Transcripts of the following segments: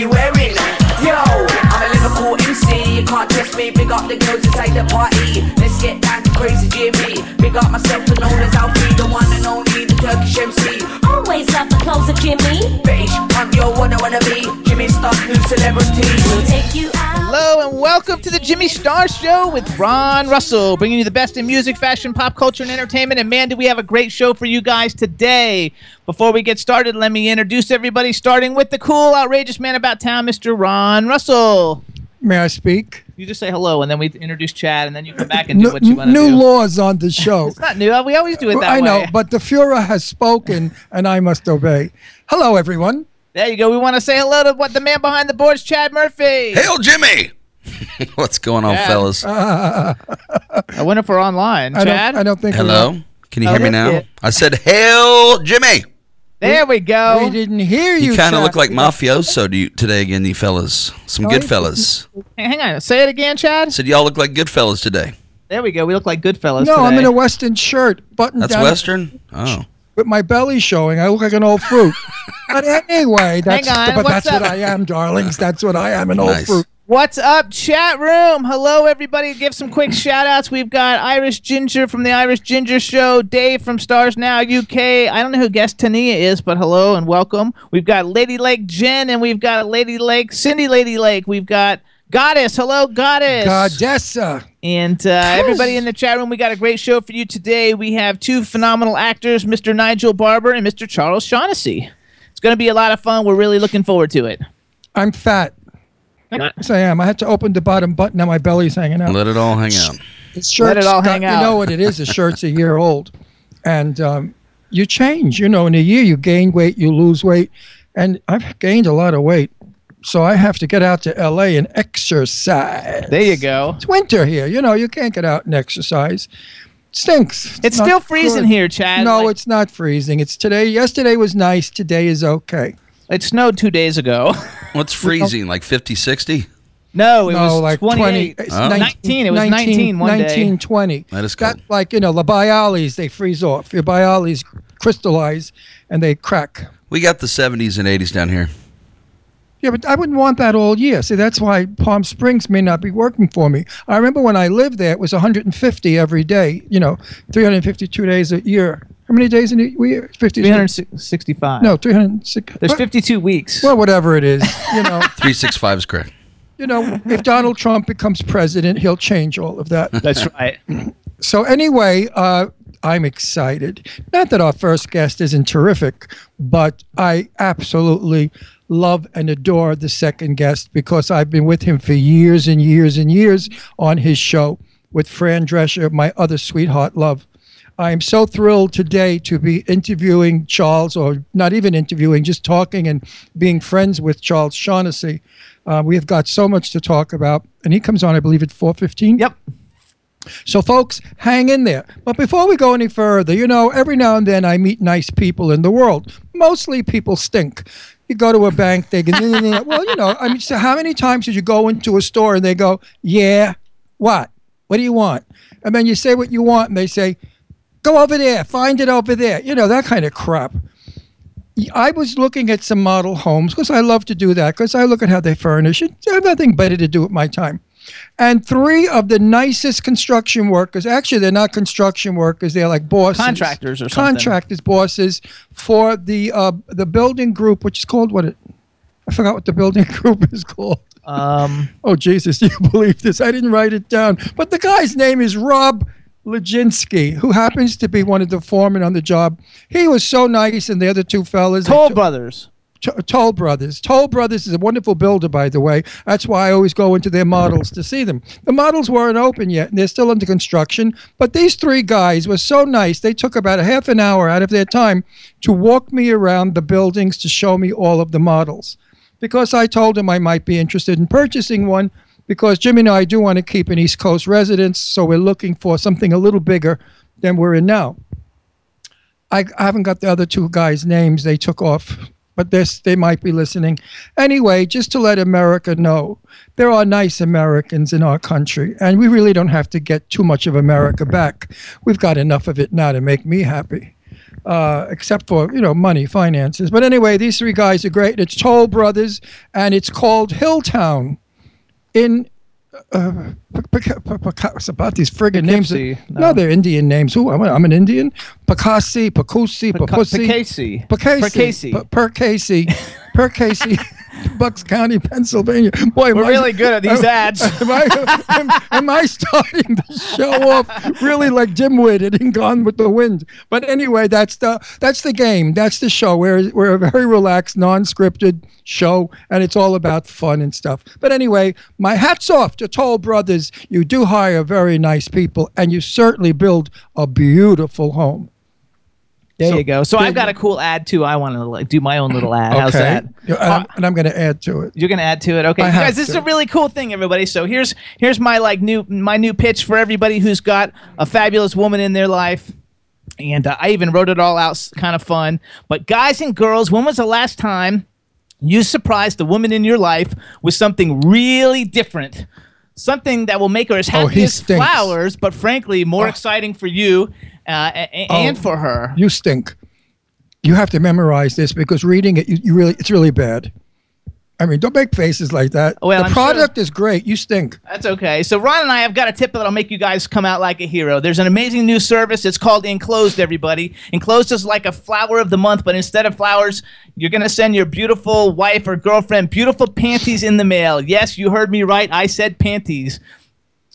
We wearing? Yo, I'm a Liverpool MC, you can't test me. Big up the girls inside the party. Let's get down to crazy Jimmy. Big up myself and known as Alfie, the one and only, the Turkish MC. always love the clothes of Jimmy. British, I'm your one I wanna be. Jimmy Star, new celebrity. We'll take you out. Hello and welcome to the Jimmy Star Show with Ron Russell, bringing you the best in music, fashion, pop culture, and entertainment. And man, do we have a great show for you guys today. Before we get started, let me introduce everybody, starting with the cool, outrageous man about town, Mr. Ron Russell. May I speak? You just say hello, and then we introduce Chad, and then you come back and do N- what you want to do. new laws on the show. It's not new. We always do it that I way. I know, but the Fuhrer has spoken, and I must obey. Hello, everyone. There you go. We want to say hello to what the man behind the boards, Chad Murphy. Hail Jimmy! What's going on, Yeah. fellas? I wonder if we're online. I Chad? don't, I don't think we Hello? Can you hear oh, me Oh, now? yeah. I said, Hail Jimmy! there we go. We didn't hear you. You kind of look like mafioso to you today again, you fellas. Some Oh, good fellas. Hang on. Say it again, Chad. Said y'all look like good fellas today. There we go. We look like good fellas. No, I'm in a Western shirt, buttoned That's down Western? Oh. With my belly showing. I look like an old fruit. but anyway, that's on, but what's that's what? I am, darlings. That's what I am, an old Nice. fruit. What's up, chat room? Hello, everybody. Give some quick shout outs. We've got Irish Ginger from the Irish Ginger Show, Dave from Stars Now UK. I don't know who guest Tania is, but hello and welcome. We've got Lady Lake Jen, and we've got Lady Lake, Cindy Lady Lake. We've got Goddess. Hello, Goddess. Goddessa. And uh, everybody in the chat room, we got a great show for you today. We have two phenomenal actors, Mr. Nigel Barber and Mr. Charles Shaughnessy. It's going to be a lot of fun. We're really looking forward to it. I'm fat. Yes, I am. I had to open the bottom button. Now my belly's hanging out. Let it all hang out. The shirt's it all got- out. You know what it is? The shirt's a year old, and um, you change. You know, in a year you gain weight, you lose weight, and I've gained a lot of weight, so I have to get out to L.A. and exercise. There you go. It's winter here. You know, you can't get out and exercise. stinks. It's not still freezing good. here, Chad. No, Like, it's not freezing. It's today. Yesterday was nice. Today is okay. it snowed two days ago. What's freezing? Like 50, 60? no, it no, was like 28. 20. it's Oh. 19. It was 19 one day. 19, 20. That is That, cold. like, you know, the bialys, they freeze off. Your bialys crystallize and they crack. We got the 70s and 80s down here. Yeah, but I wouldn't want that all year. See, that's why Palm Springs may not be working for me. I remember when I lived there, it was 150 every day, you know, 352 days a year. How many days in a year? 50. 365. No, 306. There's 52 weeks. Well, whatever it is, you know. 365 is correct. you know, if Donald Trump becomes president, he'll change all of that. That's right. So anyway, uh, I'm excited. Not that our first guest isn't terrific, but I absolutely love and adore the second guest because I've been with him for years and years and years on his show with Fran Drescher, my other sweetheart love. I am so thrilled today to be interviewing Charles, or not even interviewing, just talking and being friends with Charles Shaughnessy. Uh, we have got so much to talk about, and he comes on, I believe, at 4:15. Yep. So, folks, hang in there. But before we go any further, you know, every now and then I meet nice people in the world. Mostly people stink. You go to a bank, they go, well, you know, I mean, so how many times did you go into a store and they go, yeah, what? What do you want? And then you say what you want, and they say, go over there, find it over there. You know, that kind of crap. I was looking at some model homes because I love to do that because I look at how they furnish it. I have nothing better to do with my time. And three of the nicest construction workers, actually, they're not construction workers, they're like bosses. Contractors or something. Contractors, bosses for the uh, the building group, which is called what it, I forgot what the building group is called. Um, Oh, Jesus, do you believe this? I didn't write it down. But the guy's name is Rob Leginski, who happens to be one of the foremen on the job. He was so nice, and the other two fellas. Toll Brothers. Toll Brothers. Toll Brothers is a wonderful builder, by the way. That's why I always go into their models to see them. The models weren't open yet, and they're still under construction. But these three guys were so nice. They took about a half an hour out of their time to walk me around the buildings to show me all of the models. Because I told them I might be interested in purchasing one, because Jimmy and I do want to keep an East Coast residence, so we're looking for something a little bigger than we're in now. I, I haven't got the other two guys' names. They took off, but this they might be listening. Anyway, just to let America know, there are nice Americans in our country, and we really don't have to get too much of America back. We've got enough of it now to make me happy. Uh, except for you know money, finances. But anyway, these three guys are great. It's Toll Brothers, and it's called Hilltown in uh, it's about these friggin' names. No. no. they're Indian names. Who? I'm, I'm an Indian. Pacassi, Pacusi, Papusi. Perkasie. Perkasie. Perkasie. Bucks County, Pennsylvania. Boy, We're I- really good at these ads. Am I, am, am I starting to show off really like Jim dimwitted and gone with the wind? But anyway, that's the that's the game. That's the show. We're we're a very relaxed, non-scripted show, and it's all about fun and stuff. But anyway, my hats off to Toll Brothers. You do hire very nice people, and you certainly build a beautiful home. There So- you go. So I've got a cool ad too. I want to like do my own little ad. How's that? Yeah, and I'm, going to add to it. You're gonna add to it, okay? I guys, this is a really cool thing, everybody. So here's here's my like new my new pitch for everybody who's got a fabulous woman in their life. And uh, I even wrote it all out, kind of fun. But guys and girls, when was the last time you surprised the woman in your life with something really different? Something that will make her as Oh, happy he as flowers, but frankly more exciting for you uh, a- and Oh. for her. You stink. You have to memorize this because reading it, you, you really, it's really bad. I mean, don't make faces like that. Well, the I'm product is great. You stink. That's okay. So Ron and I have got a tip that'll make you guys come out like a hero. There's an amazing new service. It's called Enclosed, everybody. Enclosed is like a flower of the month, but instead of flowers, you're going to send your beautiful wife or girlfriend beautiful panties in the mail. Yes, you heard me right. I said panties.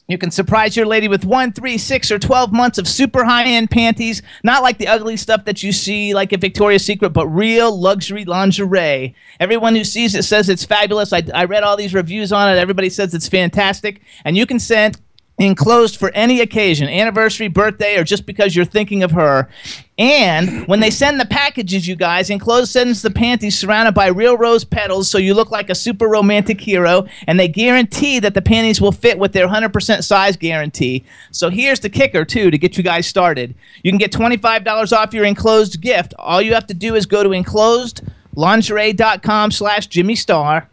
You can surprise your lady with one, three, six, or 12 months of super high end panties. Not like the ugly stuff that you see, like at Victoria's Secret, but real luxury lingerie. Everyone who sees it says it's fabulous. I, I read all these reviews on it. Everybody says it's fantastic. And you can send enclosed for any occasion anniversary, birthday, or just because you're thinking of her. And when they send the packages, you guys, enclosed sends the panties surrounded by real rose petals so you look like a super romantic hero. And they guarantee that the panties will fit with their 100% size guarantee. So here's the kicker, too, to get you guys started. You can get $25 off your enclosed gift. All you have to do is go to enclosedlingerie.com slash Jimmy Star.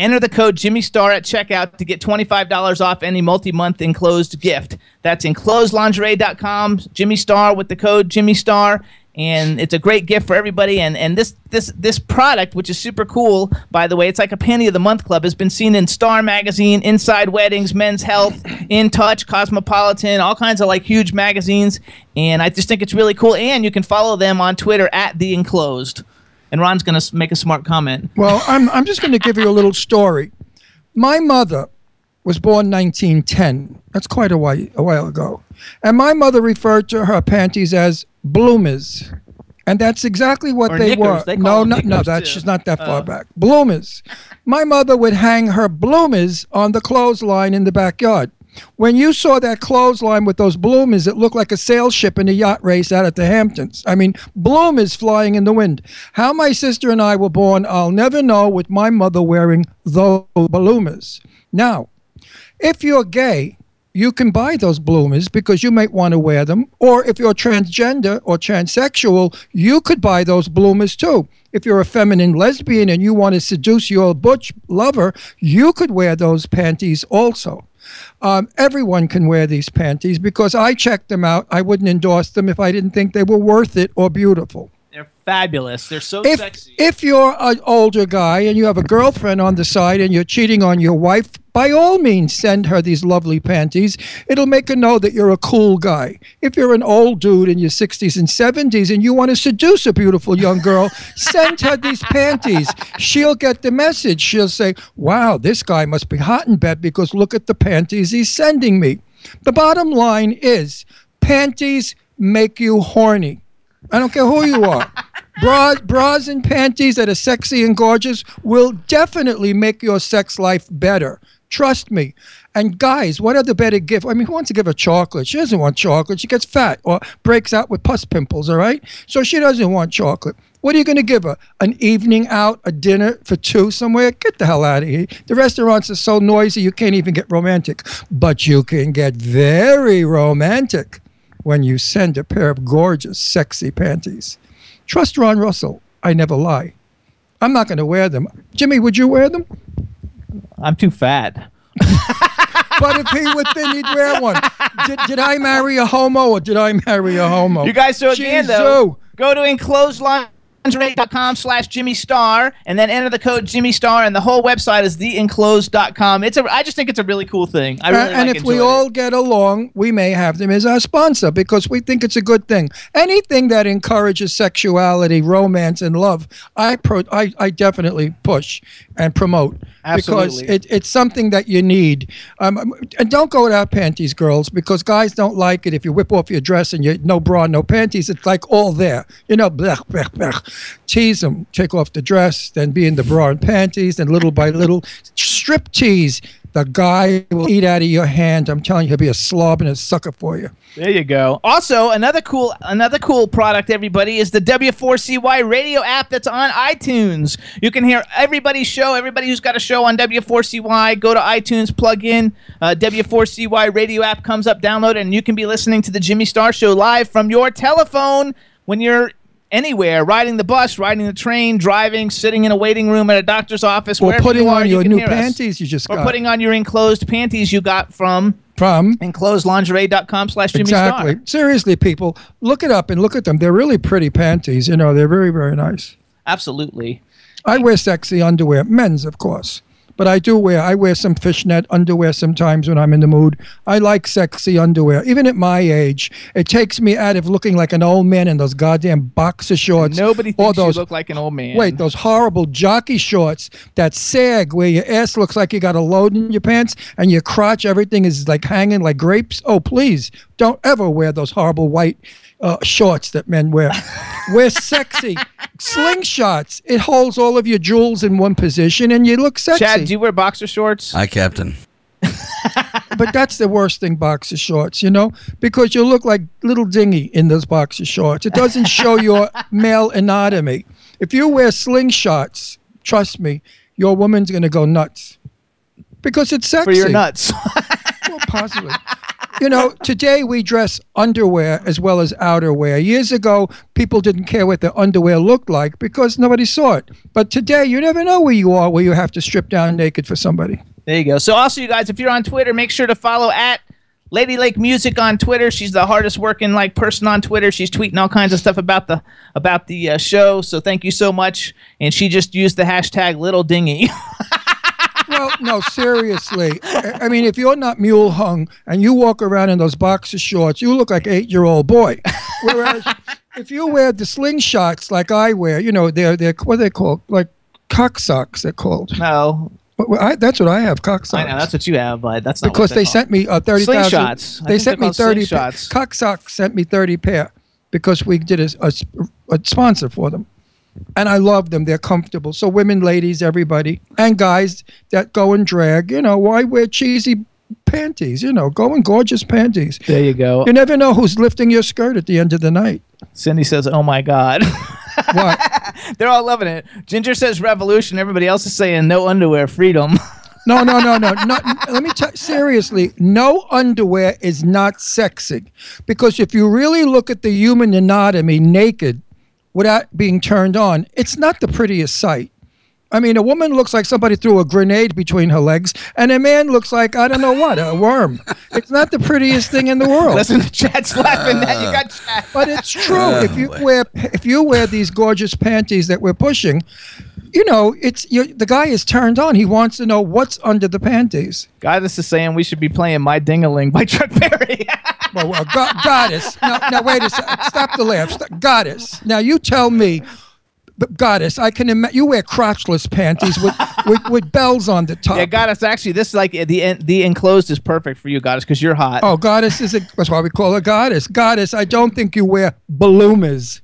Enter the code Jimmy Star at checkout to get $25 off any multi-month enclosed gift. That's enclosedlingerie.com, Jimmy Star with the code Jimmy Star. And it's a great gift for everybody. And, and this, this, this product, which is super cool, by the way, it's like a Penny of the Month Club, has been seen in Star Magazine, Inside Weddings, Men's Health, In Touch, Cosmopolitan, all kinds of like huge magazines. And I just think it's really cool. And you can follow them on Twitter at The Enclosed. And Ron's going to make a smart comment. Well, I'm, I'm just going to give you a little story. My mother was born 1910. That's quite a while, a while ago. And my mother referred to her panties as bloomers. And that's exactly what Or they knickers. were. They no, no, no, that's too. she's not that far Oh. back. Bloomers. My mother would hang her bloomers on the clothesline in the backyard. When you saw that clothesline with those bloomers, it looked like a sail ship in a yacht race out at the Hamptons. I mean, bloomers flying in the wind. How my sister and I were born, I'll never know with my mother wearing those bloomers. Now, if you're gay, you can buy those bloomers because you might want to wear them. Or if you're transgender or transsexual, you could buy those bloomers too. If you're a feminine lesbian and you want to seduce your butch lover, you could wear those panties also. Um, everyone can wear these panties because I checked them out. I wouldn't endorse them if I didn't think they were worth it or beautiful They're fabulous. They're so if sexy. if you're an older guy and you have a girlfriend on the side and you're cheating on your wife, by all means send her these lovely panties. It'll make her know that you're a cool guy. If you're an old dude in your 60s and 70s and you want to seduce a beautiful young girl, send her these panties. She'll get the message. She'll say, "Wow, this guy must be hot in bed because look at the panties he's sending me." The bottom line is panties make you horny. I don't care who you are. Bra, bras and panties that are sexy and gorgeous will definitely make your sex life better. Trust me. And guys, what other better gift? I mean, who wants to give her chocolate? She doesn't want chocolate. She gets fat or breaks out with pus pimples, all right? So she doesn't want chocolate. What are you going to give her? An evening out, a dinner for two somewhere? Get the hell out of here. The restaurants are so noisy you can't even get romantic. But you can get very romantic when you send a pair of gorgeous, sexy panties. Trust Ron Russell. I never lie. I'm not going to wear them. Jimmy, would you wear them? I'm too fat. But if he would, then he'd wear one. Did, did I marry a homo or did I marry a homo? You guys, so again, Jesus. though, go to enclosedlingerie.com slash Jimmy Star and then enter the code Jimmy Star, and the whole website is theenclosed.com. It's a, I just think it's a really cool thing. I really Uh, and like if we all it. get along, we may have them as our sponsor because we think it's a good thing. Anything that encourages sexuality, romance, and love, I pro- I, I definitely push and promote because it, it's something that you need. Um, and don't go without panties, girls, because guys don't like it if you whip off your dress and you no bra, no panties. It's like all there, you know. Blech, blech, blech. Tease them, take off the dress, then be in the bra and panties, and little by little, strip tease. The guy will eat out of your hand. I'm telling you, he'll be a slob and a sucker for you. There you go. Also, another cool another cool product, everybody, is the W4CY radio app that's on iTunes. You can hear everybody's show, everybody who's got a show on W4CY, go to iTunes, plug in uh, W4CY radio app comes up, download it, and you can be listening to the Jimmy Star Show live from your telephone when you're anywhere, riding the bus, riding the train, driving, sitting in a waiting room at a doctor's office, Or putting you are, on your can new hear us. panties you just got. or got. putting on your enclosed panties you got from from enclosedlingerie.com slash Jimmy exactly. Star. Seriously, people, look it up and look at them. They're really pretty panties. You know, they're very, very nice. Absolutely. I wear sexy underwear, men's, of course. But I do wear, I wear some fishnet underwear sometimes when I'm in the mood. I like sexy underwear. Even at my age, it takes me out of looking like an old man in those goddamn boxer shorts. Nobody or thinks those, you look like an old man. Wait, those horrible jockey shorts that sag where your ass looks like you got a load in your pants and your crotch, everything is like hanging like grapes. Oh, please don't ever wear those horrible white uh, shorts that men wear. wear sexy slingshots. It holds all of your jewels in one position and you look sexy. Chad, do you wear boxer shorts? Hi, Captain. but that's the worst thing, boxer shorts, you know, because you look like little dingy in those boxer shorts. It doesn't show your male anatomy. If you wear slingshots, trust me, your woman's going to go nuts because it's sexy. For your nuts. Well, possibly. You know, today we dress underwear as well as outerwear. Years ago, people didn't care what their underwear looked like because nobody saw it. But today, you never know where you are where you have to strip down naked for somebody. there you go. So also, you guys, if you're on Twitter, make sure to follow at Lady Lake Music on Twitter. She's the hardest working like person on Twitter. She's tweeting all kinds of stuff about the about the uh, show. So thank you so much. And she just used the hashtag Little Dingy. Well, no, seriously. I mean, if you're not mule hung and you walk around in those boxer shorts, you look like an eight year old boy. Whereas if you wear the slingshots like I wear, you know, they're, they're what are they called? Like cock socks, they're called. no, Well, I, that's what I have, cock socks. I know that's what you have, but that's not because what they called. sent me uh, 30,000. Slingshots. They sent me 30 pa- slingshots. Cock socks sent me 30 pair because we did a a sponsor for them. And I love them. They're comfortable. So women, ladies, everybody, and guys that go and drag, you know, why wear cheesy panties? You know, go in gorgeous panties. There you go. You never know who's lifting your skirt at the end of the night. Cindy says, "Oh my God." What? They're all loving it. Ginger says revolution. Everybody else is saying no underwear, freedom. No, no, no, no. Not, let me tell seriously. No underwear is not sexy, because if you really look at the human anatomy naked, without being turned on, it's not the prettiest sight. I mean, a woman looks like somebody threw a grenade between her legs, and a man looks like I don't know what, a worm. It's not the prettiest thing in the world. Listen to Chad slapping that. You got Chad. But it's true. if you wear if you wear these gorgeous panties that we're pushing, you know, it's you, the guy is turned on. He wants to know what's under the panties. Goddess is saying we should be playing My Dingaling by Chuck Berry. Well, well go- goddess. Now, now, wait a second. Stop the laugh. Stop. Goddess. Now, you tell me, but goddess, I can imagine you wear crotchless panties with, with, with bells on the top. yeah, Goddess. Actually, this is like the the enclosed is perfect for you, Goddess, because you're hot. Oh, goddess is a, that's why we call her goddess. Goddess, I don't think you wear balloomers.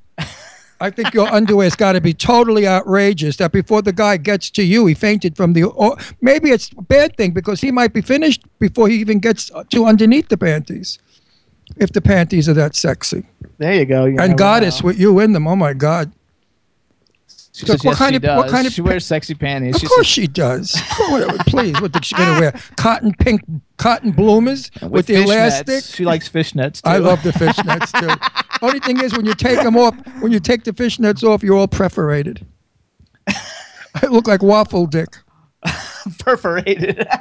I think your underwear's got to be totally outrageous. That before the guy gets to you, he fainted from the. Or maybe it's a bad thing because he might be finished before he even gets to underneath the panties. If the panties are that sexy, There you go. You and never goddess know. with you in them, oh my god! She So says, what yes, kind she of- what kind of She wears sexy panties. Of She course says- she does. Whatever, Please, did she gonna wear? Cotton pink, cotton bloomers with, the fishnets. elastic. She likes fishnets. Too. I love the fishnets too. Only thing is, when you take them off, when you take the fishnets off, you're all perforated. I look like waffle dick. perforated.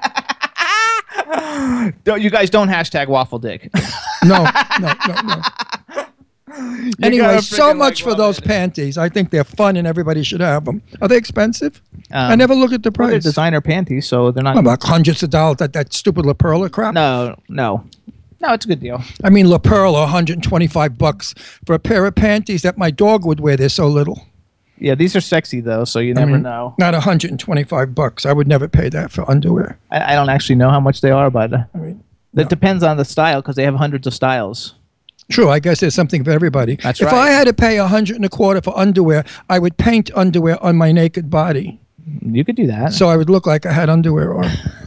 don't you guys don't hashtag waffle dick. No, no, no, no. Anyway, so much like for those panties. I think they're fun and everybody should have them. Are they expensive? I Um, never look at the Well, they're price. designer panties, so they're not. I'm like hundreds of dollars. That that stupid La Perla crap. No, no, no. It's a good deal. I mean, La Perla, 125 bucks for a pair of panties that my dog would wear. They're so little. Yeah, these are sexy though, so you I never mean, know. Not 125 bucks. I would never pay that for underwear. I, I don't actually know how much they are, but uh, I mean, it depends on the style because they have hundreds of styles. True, I guess there's something for everybody. That's if right. I had to pay a hundred and a quarter for underwear, I would paint underwear on my naked body, You could do that. so I would look like I had underwear on.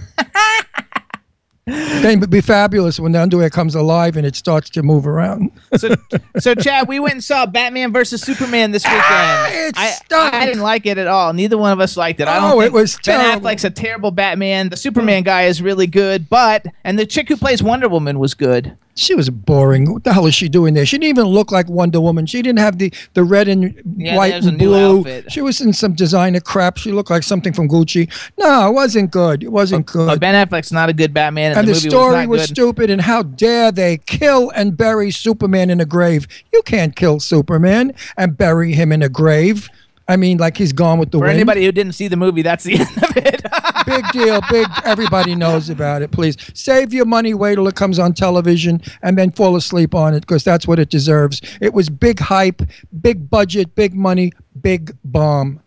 then it would be fabulous when the underwear comes alive and it starts to move around. so, so Chad, we went and saw Batman versus Superman this weekend. Ah, it I. I didn't like it at all. Neither one of us liked it. I don't Oh, it was Ben terrible. Affleck's a terrible Batman. The Superman guy is really good, but and the chick who plays Wonder Woman was good. She was boring. What the hell is she doing there? She didn't even look like Wonder Woman. She didn't have the, the red and Yeah, white and blue. She was in some designer crap. She looked like something from Gucci. No, it wasn't good. It wasn't good. Uh, ben Affleck's not a good Batman, and, and the, the, story was, was, not good. stupid. And how dare they kill and bury Superman in a grave? You can't kill Superman and bury him in a grave. I mean, like he's gone with the For wind. anybody who didn't see the movie, that's the end of it. Big deal. Big. Everybody knows about it. Please save your money. Wait till it comes on television and then fall asleep on it because that's what it deserves. It was big hype, big budget, big money, big bomb.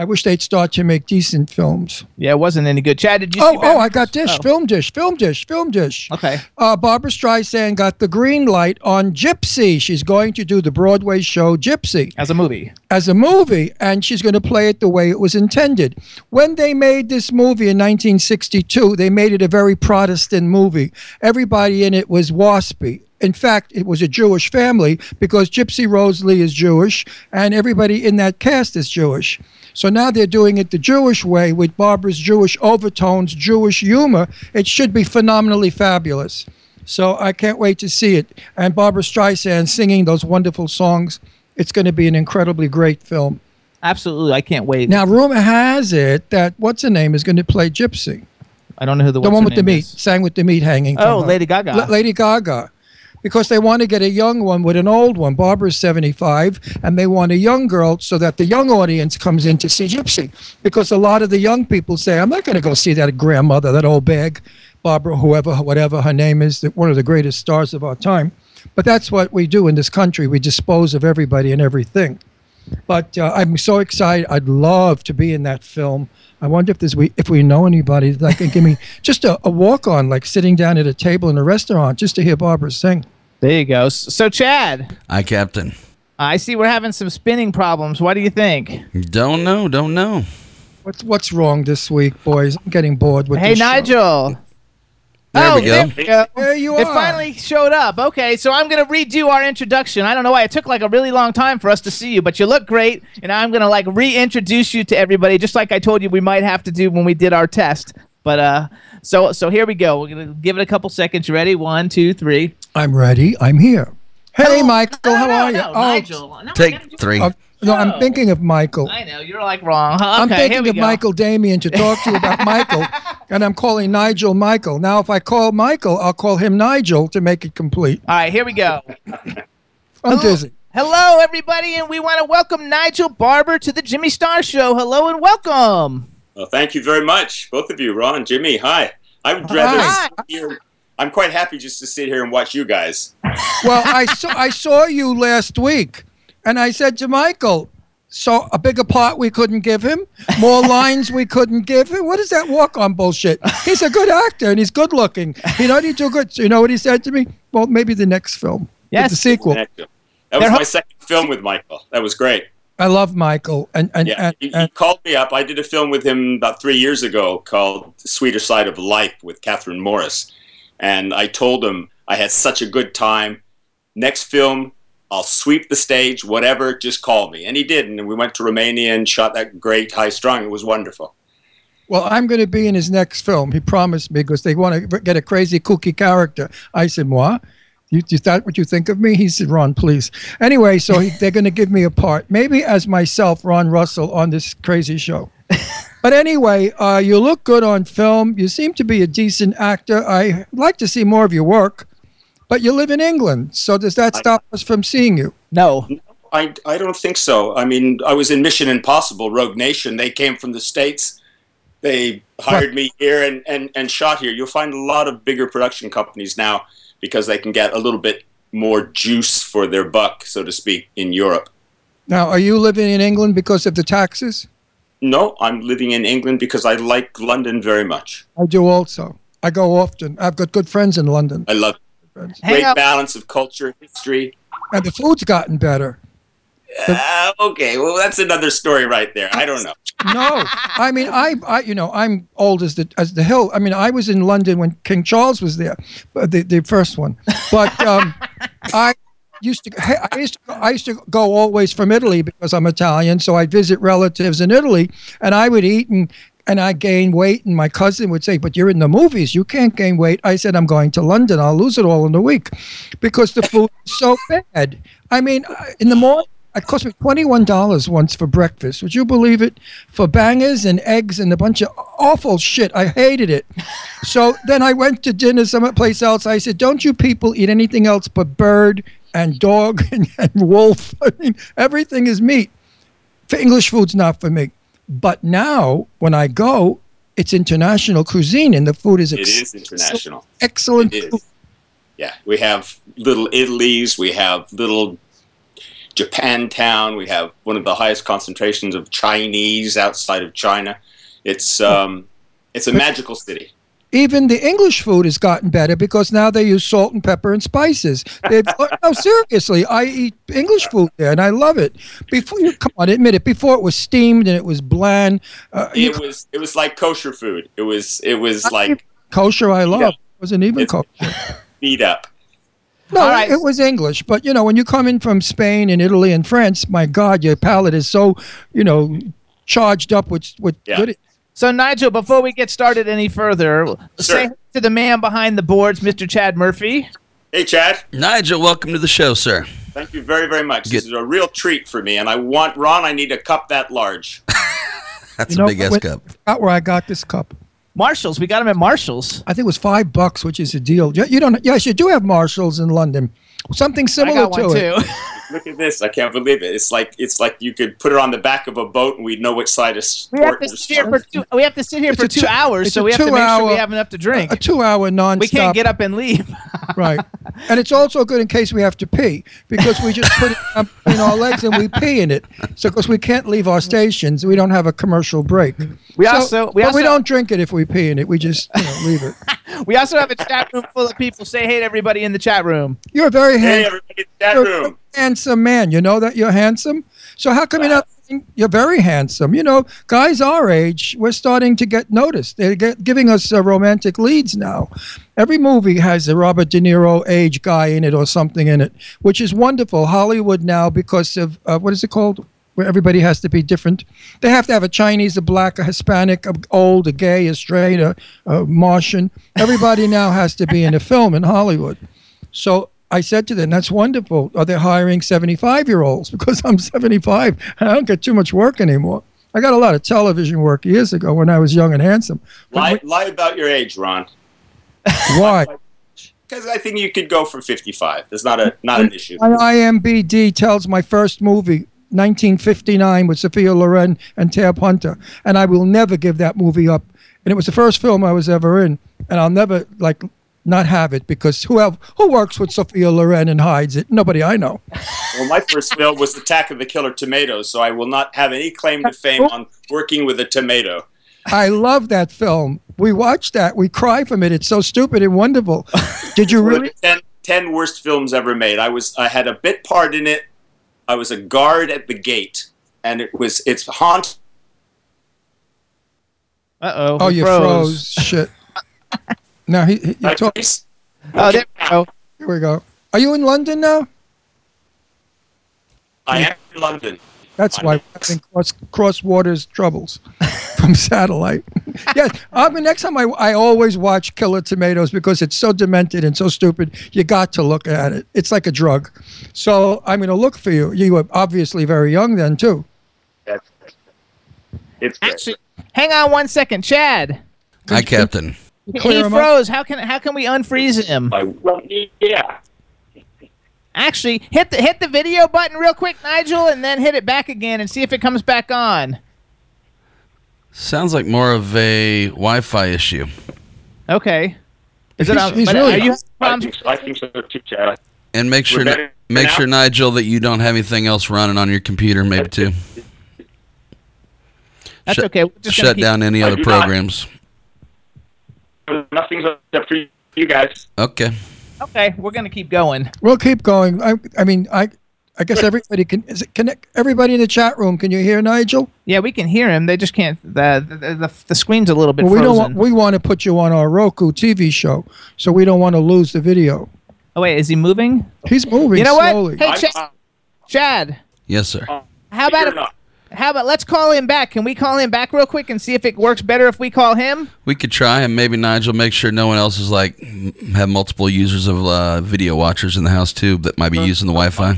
I wish they'd start to make decent films. yeah, it wasn't any good. Chad, did you? Oh, see oh, I got dish, Oh. film dish, film dish, film dish. Okay. Uh, Barbra Streisand got the green light on Gypsy. She's going to do the Broadway show Gypsy As a movie. as a movie, and she's going to play it the way it was intended. When they made this movie in 1962, they made it a very Protestant movie. Everybody in it was waspy. In fact, it was a Jewish family because Gypsy Rose Lee is Jewish, and everybody in that cast is Jewish. So now they're doing it the Jewish way with Barbara's Jewish overtones, Jewish humor. It should be phenomenally fabulous. So I can't wait to see it. And Barbra Streisand singing those wonderful songs. It's going to be an incredibly great film. Absolutely, I can't wait. Now, rumor has it that what's her name is going to play Gypsy, I don't know who the, the one with the meat, is. sang with the meat hanging. Oh. Lady Gaga. La- Lady Gaga. Because they want to get a young one with an old one. Barbara's 75, and they want a young girl so that the young audience comes in to see Gypsy. Because a lot of the young people say, I'm not going to go see that grandmother, that old bag, Barbara, whoever, whatever her name is, that one of the greatest stars of our time. But that's what we do in this country. We dispose of everybody and everything. But uh, I'm so excited. I'd love to be in that film. I wonder if there's we if we know anybody that can give me just a, a walk on, like sitting down at a table in a restaurant, just to hear Barbara sing. There you go. So, Chad, I Captain. I see we're having some spinning problems. What do you think? Don't know. Don't know. What's what's wrong this week, boys? I'm getting bored with Hey, this show. Nigel. There oh, we go. There we go. There you It are. finally showed up. Okay, so I'm going to redo our introduction. I don't know why it took like a really long time for us to see you, but you look great, and I'm going to like reintroduce you to everybody, just like I told you we might have to do when we did our test. But uh, so so here we go. We're gonna give it a couple seconds. You ready? One, two, three. I'm ready. I'm here. Hey, Oh, Michael, no, how no, are you? no, oh, Nigel. No, I never Take three. uh, no, No. I'm thinking of Michael. I know you're like wrong. Okay, I'm thinking of go. Michael Damian to talk to you about Michael, and I'm calling Nigel Michael. Now, if I call Michael, I'll call him Nigel to make it complete. All right, here we go. I'm dizzy. Hello, everybody, and we want to welcome Nigel Barber to the Jimmy Star Show. Hello and welcome. Well, thank you very much, both of you, Ron, and Jimmy. Hi. I would rather Hi. here. I'm quite happy just to sit here and watch you guys. Well, I saw I saw you last week, and I said to Michael, "So a bigger part we couldn't give him, more lines we couldn't give him. What is that walk on bullshit? He's a good actor and he's good looking. You know, he do good. So you know what he said to me? Well, maybe the next film, Yes. the sequel. That was They're- my second film with Michael. That was great. I love Michael, and and, Yeah, and, he, he and called me up. I did a film with him about three years ago called "Sweeter Side of Life" with Kathryn Morris, and I told him I had such a good time. Next film, I'll sweep the stage, whatever. Just call me, and he did. And we went to Romania and shot that great High Strung. It was wonderful. well, I'm going to be in his next film. He promised me because they want to get a crazy kooky character. I said, "Moi." You, is that what you think of me? He said, Ron, please. Anyway, so he, they're going to give me a part, maybe as myself, Ron Russell, on this crazy show. But anyway, uh, you look good on film. You seem to be a decent actor. I like to see more of your work, but you live in England. So does that stop us from seeing you? No. I, I don't think so. I mean, I was in Mission Impossible, Rogue Nation. They came from the States. They hired me here and, and, and shot here. You'll find a lot of bigger production companies now because they can get a little bit more juice for their buck, so to speak, in Europe. Now, are you living in England because of the taxes? No, I'm living in England because I like London very much. I do also. I go often. I've got good friends in London. I love Hang great out. balance of culture, history. And the food's gotten better. Uh, okay, well, that's another story right there. I don't know. No, I mean, I, I, you know, I'm old as the as the hill. I mean, I was in London when King Charles was there, but the the first one. But um, I used to, I used to, I used to go always from Italy because I'm Italian, so I visit relatives in Italy, and I would eat and. And I gained weight, and my cousin would say, "But you're in the movies; you can't gain weight." I said, "I'm going to London; I'll lose it all in a week, because the food is so bad." I mean, uh, in the morning, it cost me twenty-one dollars once for breakfast. Would you believe it? For bangers and eggs and a bunch of awful shit. I hated it. So then I went to dinner someplace else. I said, "Don't you people eat anything else but bird and dog and, and wolf? I mean, everything is meat. For English food's not for me." But now, when I go, it's international cuisine, and the food is It ex- is international. excellent. It food. is. Yeah, we have little Italy's, we have little Japantown, we have one of the highest concentrations of Chinese outside of China. It's um, it's a magical city. Even the English food has gotten better because now they use salt and pepper and spices. They've, no, seriously, I eat English food there and I love it. Before you come on, admit it. Before it was steamed and it was bland. Uh, It was it was like kosher food. It was it was like kosher, I love. Yeah. It wasn't even It's- kosher. beat up. No, All right. it was English. But you know, when you come in from Spain and Italy and France, my God, your palate is so you know charged up with with Yeah. good. So Nigel, before we get started any further, say to the man behind the boards, Mr. Chad Murphy. Hey Chad, Nigel, welcome to the show, sir. thank you very very much. This is a real treat for me, and I want Ron. I need a cup that large. That's You know, a big ass when- cup. Out where I got this cup. Marshalls. We got him at Marshalls. I think it was five bucks, which is a deal. You you don't? Yes, you do have Marshalls in London. Something I similar got to one it. too. Look at this! I can't believe it. It's like it's like you could put it on the back of a boat, and we'd know which side of We have to sit here for two. We have to sit here It's for two two- hours, so we have to make sure we have enough to drink. A two-hour non-stop. we can't get up and leave. right, and it's also good in case we have to pee because we just put it up between our legs and we pee in it. So because we can't leave our stations, we don't have a commercial break. We So- also we but also we don't drink it if we pee in it. We just you know, leave it. we also have a chat room full of people. Say hey to everybody in the chat room. You're a very Hey, handsome, everybody, in the chat you're room. Handsome man. You know that you're handsome. So how come you're not? You're very handsome. You know, guys our age, we're starting to get noticed. They're get, giving us uh, romantic leads now. Every movie has a Robert De Niro age guy in it or something in it, which is wonderful. Hollywood now, because of uh, what is it called? Where everybody has to be different. They have to have a Chinese, a black, a Hispanic, a old, a gay, a straight, a, a Martian. Everybody now has to be in a film in Hollywood. So I said to them, "That's wonderful. Are they hiring 75-year-olds? Because I'm 75 and I don't get too much work anymore. I got a lot of television work years ago when I was young and handsome. Lie, lie about your age, Ron. Why? Because I think you could go for 55. It's not a not an issue. My IMBD tells my first movie, 1959, with Sophia Loren and Tab Hunter, and I will never give that movie up. And it was the first film I was ever in, and I'll never like not have it because who have, who works with Sophia Loren and hides it? Nobody I know. Well, my first film was Attack of the Killer Tomatoes, so I will not have any claim to fame on working with a tomato. I love that film. We watched that. We cry from it. It's so stupid and wonderful. Did you One really? the ten ten worst films ever made. I was I had a bit part in it. I was a guard at the gate, and it was it's haunt. Uh oh. Oh, you froze. Shit. Now he, he you my talk, face. Oh, there we go. here we go. Are you in London now? I am in London. That's why we're having cross, cross waters troubles from satellite. yes, I mean, next time I, I always watch Killer Tomatoes because it's so demented and so stupid. You got to look at it. It's like a drug. So I'm going to look for you. You were obviously very young then too. It's great. Actually, hang on one second, Chad. Hi, Captain. Clear he him up? froze. How can how can we unfreeze him? I, well, yeah. Actually, hit the hit the video button real quick, Nigel, and then hit it back again and see if it comes back on. Sounds like more of a Wi-Fi issue. Okay. Is it He's- on? he's really- are you I think, so- I think so too, Chad. And make sure, better make now? sure, Nigel, that you don't have anything else running on your computer, maybe too. That's Shut- okay. We're just gonna Shut keep- down any I other do not. Programs. Nothing's up for you guys. Okay. Okay, we're gonna keep going. We'll keep going. I, I mean, I, I guess everybody can. Is it connect? Everybody in the chat room, can you hear Nigel? Yeah, we can hear him. They just can't. The the, the, the screen's a little bit Well, we frozen. don't want. We want to put you on our Roku TV show, so we don't want to lose the video. oh wait, is he moving? He's moving You know slowly. what? Hey, I'm, Chad. uh, Chad, Yes, sir. how about you're if, not. How about let's call him back? Can we call him back real quick and see if it works better if we call him? We could try, and maybe Nigel make sure no one else is like have multiple users of uh, video watchers in the house too that might be using the Wi-Fi.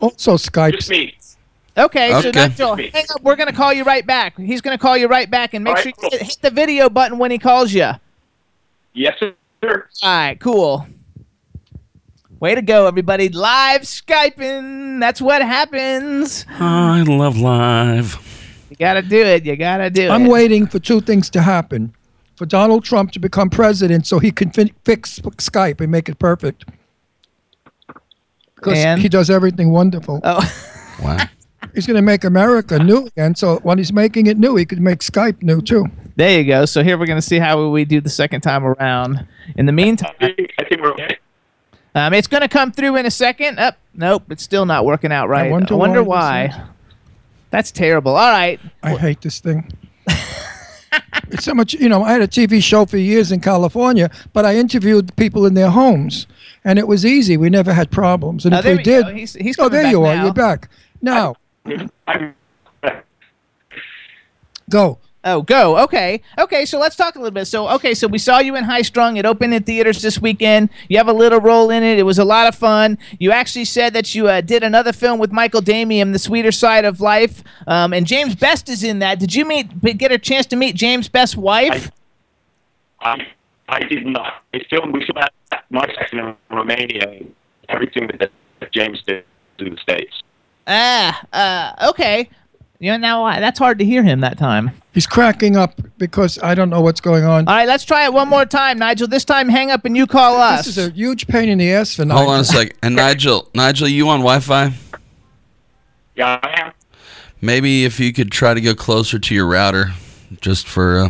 Also, Just Skype. me. Okay, so Okay. Nigel, hang up. We're gonna call you right back. He's gonna call you right back, and make All sure you cool. hit, hit the video button when he calls you. Yes, sir. All right, cool. Way to go, everybody! Live skyping. That's what happens. I love live. You gotta do it. You gotta do it. I'm waiting for two things to happen: for Donald Trump to become president, so he can fin- fix Skype and make it perfect. Because he does everything wonderful. Oh, Wow. He's going to make America new again. So when he's making it new, he could make Skype new too. there you go. So here we're gonna see how we do the second time around. In the meantime, I think, I think we're okay. Um, it's gonna come through in a second. Up, nope, it's still not working out right. wonder I wonder why why. That's terrible. All right. I hate this thing. it's so much, you know. I had a TV show for years in California, but I interviewed people in their homes, and it was easy. We never had problems. And Oh, if there we we did, go. He's- he's oh, there back you are. now. You're back now. I'm, Go. Oh, go. Okay. Okay, so let's talk a little bit. So, okay, so we saw you in High Strung. It opened in theaters this weekend. You have a little role in it. It was a lot of fun. You actually said that you uh, did another film with Michael Damian, The Sweeter Side of Life. Um, and James Best is in that. Did you meet get a chance to meet James Best's wife? I, I did not. I filmed, we filmed that my section in Romania, everything that, that James did in the States. ah, uh, okay. You know, now that's hard to hear him that time. He's cracking up because I don't know what's going on. All right, let's try it one more time, Nigel. This time, hang up and you call us. This is a huge pain in the ass for Nigel. Hold on a Nigel. sec. And Nigel, Nigel, you on Wi-Fi? Yeah, I am. Maybe if you could try to go closer to your router, just for uh,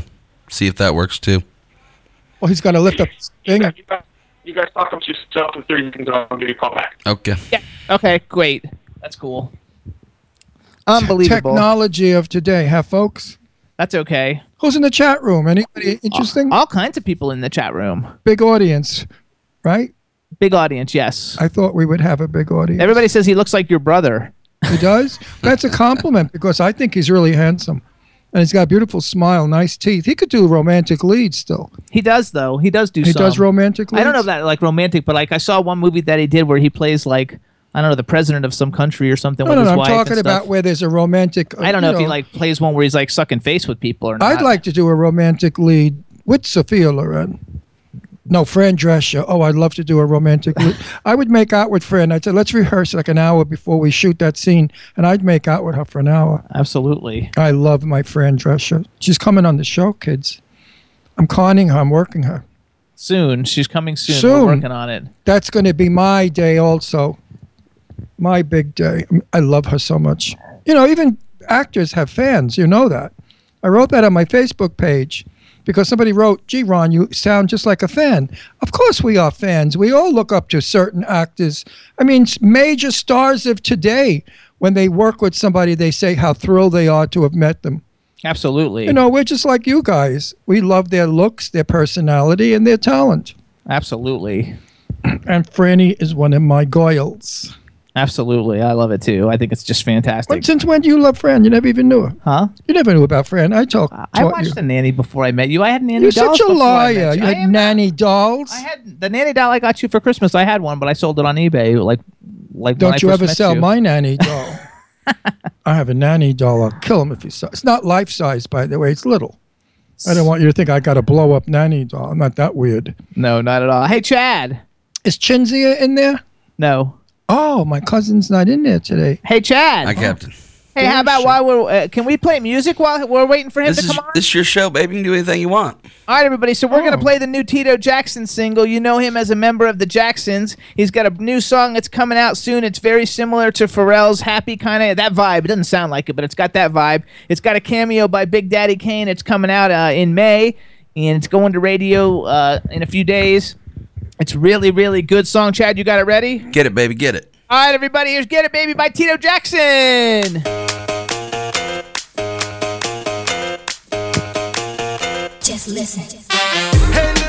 see if that works too. Well, he's going to lift up his You finger. guys, you guys, you guys talk amongst yourself in 30 seconds, I'll give you a call back. Okay. Yeah. Okay, great. That's cool. Unbelievable. Technology of today, huh, folks? That's okay. Who's in the chat room? Anybody interesting? All kinds of people in the chat room. Big audience, right? Big audience, yes. I thought we would have a big audience. Everybody says he looks like your brother. He does? That's a compliment because I think he's really handsome. And he's got a beautiful smile, nice teeth. He could do romantic leads still. He does though. He does do He some. does romantic leads? I don't know that like romantic, but like I saw one movie that he did where he plays like I don't know the president of some country or something No, with no, his no. I'm talking about where there's a romantic. uh, I don't know you if he like plays one where he's like sucking face with people or not. I'd like to do a romantic lead with Sophia Loren. No, Fran Drescher. Oh, I'd love to do a romantic lead. I would make out with Fran. I'd say, let's rehearse like an hour before we shoot that scene. And I'd make out with her for an hour. Absolutely. I love my Fran Drescher. She's coming on the show, kids. I'm conning her. I'm working her. Soon. She's coming soon. Soon. We're working on it. That's going to be my day also. My big day. I love her so much. You know, even actors have fans. You know that. I wrote that on my Facebook page. because somebody wrote, "Gee, Ron, you sound just like a fan." Of course, we are fans. We all look up to certain actors. I mean, major stars of today. When they work with somebody, they say how thrilled they are to have met them. Absolutely. You know, we're just like you guys. We love their looks, their personality, and their talent. Absolutely. And Franny is one of my goyles. Absolutely. I love it too. I think it's just fantastic. When, since when do you love Fran? You never even knew her. huh? You never knew about Fran. I talked. I watched you. the nanny before I met you. I had nanny dolls. You're dolls such a before I met liar. You I had not- nanny dolls. I had the nanny doll I got you for Christmas. I had one, but I sold it on eBay. Like, like. Don't you ever sell you. my nanny doll. I have a nanny doll. I'll kill him if he. It's not life size, by the way. It's little. I don't want you to think I got a blow up nanny doll. I'm not that weird. No, not at all. Hey, Chad. Is Chinzia in there? No. Oh, my cousin's not in there today. Hey, Chad. Hi, Captain. hey, how about while we're uh, can we play music while we're waiting for him This to is come on? this is your show, baby. You can do anything you want. All right, everybody. So we're Oh. gonna play the new Tito Jackson single. You know him as a member of the Jacksons. He's got a new song that's coming out soon. It's very similar to Pharrell's "Happy" kind of that vibe. It doesn't sound like it, but it's got that vibe. It's got a cameo by Big Daddy Kane. It's coming out uh, in May, and it's going to radio uh, in a few days. It's really, really good song. Chad, you got it ready? Get it, baby. Get it. All right, everybody. Here's "Get It, Baby" by Tito Jackson. Just listen. Hey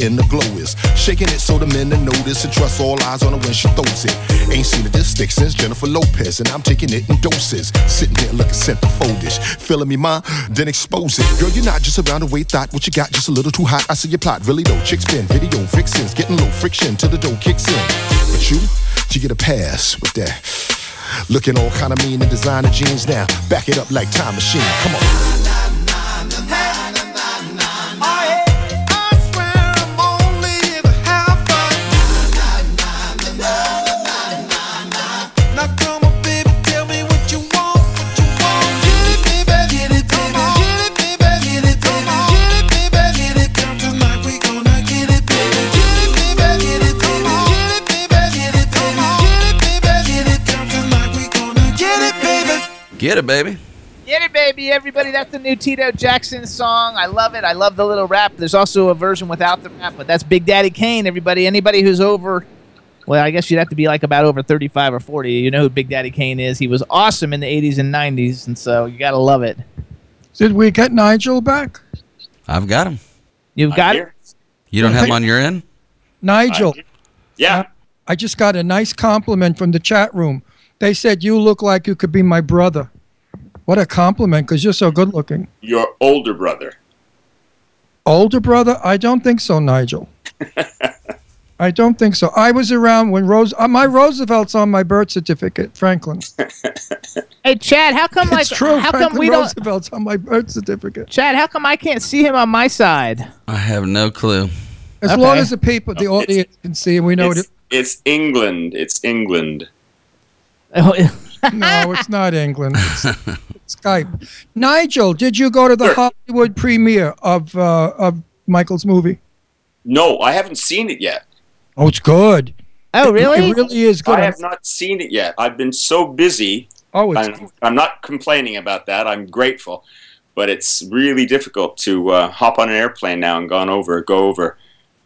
describe the glow is. Shaking it so the men to notice and trust all eyes on her when she throws it. Ain't seen a this stick since Jennifer Lopez, and I'm taking it in doses. Sitting here looking centerfoldish, feeling me, ma, then expose it. Girl, you're not just the way thought. What you got just a little too hot. I see your plot, really though. Chicks spin, video vixens, getting low friction till the dough kicks in. But you, you get a pass with that. Looking all kind of mean in designer jeans now. Back it up like time machine. Come on. Baby. Get it, baby, everybody. That's the new Tito Jackson song. I love it. I love the little rap. There's also a version without the rap, but that's Big Daddy Kane, everybody. Anybody who's over, well, I guess you'd have to be like about over 35 or 40. You know who Big Daddy Kane is. He was awesome in the 80s and 90s, and so you got to love it. Did we get Nigel back? I've got him. You've got here. it? You don't have him on your end? Nigel, Yeah. I just got a nice compliment from the chat room. They said you look like you could be my brother. What a compliment, because you're so good looking. Your older brother. Older brother? I don't think so, Nigel. I don't think so. I was around when Rose. Uh, my Roosevelt's on my birth certificate, Franklin. Hey, Chad, how come like it's true. how come Franklin we don't Roosevelt's on my birth certificate. Chad, how come I can't see him on my side? I have no clue. As Okay. long as the people, the audience can see, and we know It's, it's England. It's England. it. No, it's not England. It's, it's Skype. Nigel, did you go to the Sure. Hollywood premiere of uh, of Michael's movie? No, I haven't seen it yet. Oh, it's good. oh, really? It really? really is good. I have not seen it yet. I've been so busy. oh, it's I'm, I'm not complaining about that. I'm grateful, but it's really difficult to uh, hop on an airplane now and gone over, go over.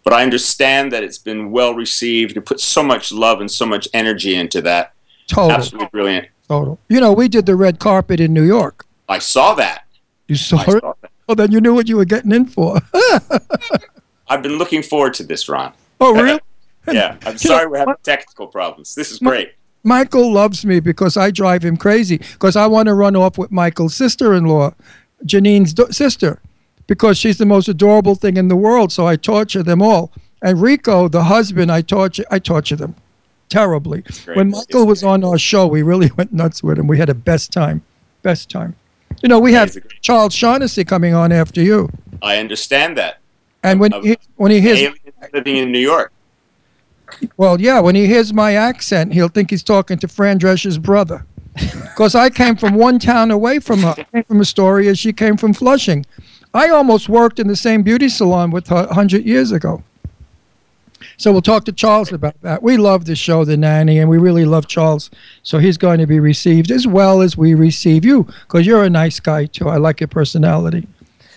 But I understand that it's been well received. It put so much love and so much energy into that. Total, Absolutely brilliant. total. You know, we did the red carpet in New York. I saw that. You saw I it? saw. Oh, then you knew what you were getting in for. I've been looking forward to this, Ron. oh, really? Yeah, I'm sorry we're having technical problems. This is great. Michael loves me because I drive him crazy because I want to run off with Michael's sister-in-law, Janine's do- sister, because she's the most adorable thing in the world. So I torture them all. And Rico, the husband, I torture I torture them terribly. great. When Michael was on our show, we really went nuts with him. We had a best time, best time. You know, we have Charles Shaughnessy coming on after you, I understand that. and when he, when he hears living in New York. Well, yeah, when he hears my accent, he'll think he's talking to Fran Drescher's brother. Because I came from one town away from her. I came from Astoria. She came from Flushing. I almost worked in the same beauty salon with her 100 years ago. So we'll talk to Charles about that. We love the show, The Nanny, and we really love Charles. So he's going to be received as well as we receive you because you're a nice guy, too. I like your personality.